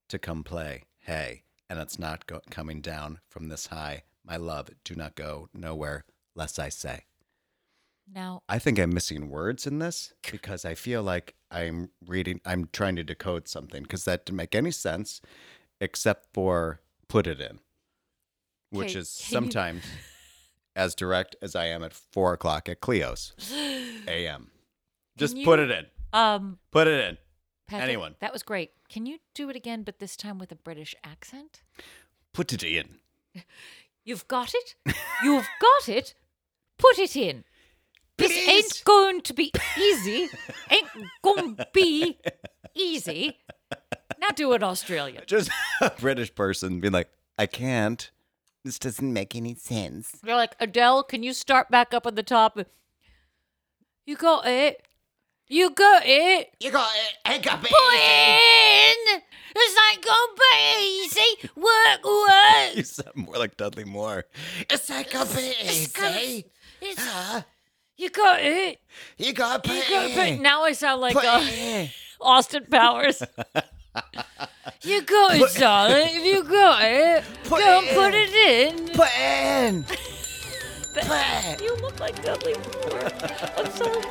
to come play. Hey, and it's not go- coming down from this high. My love, do not go nowhere, lest I say. Now, I think I'm missing words in this because I feel like I'm reading, I'm trying to decode something because that didn't make any sense except for put it in, which is can you- sometimes as direct as I am at four o'clock at Cleo's a.m. Just Can put it in. um, Put it in. Patrick, Anyone. that was great. Can you do it again, but this time with a British accent? Put it in. You've got it. You've got it. Put it in. This Please. ain't going to be easy. ain't going to be easy. Now do it Australian. Just a British person being like, I can't. This doesn't make any sense. You're like, Adele, can you start back up at the top? You got it. You got it. You got it. I got Put it in. It's like gonna be easy. Work, work. You sound more like Dudley Moore. It's like a bit It's kind of- easy. It's, Huh? You got it. You got You got it. Now I sound like uh. Austin Powers. you got it, darling. If you got it, Put it and put it in. Put it in. Put. You look like Dudley Moore. I'm sorry.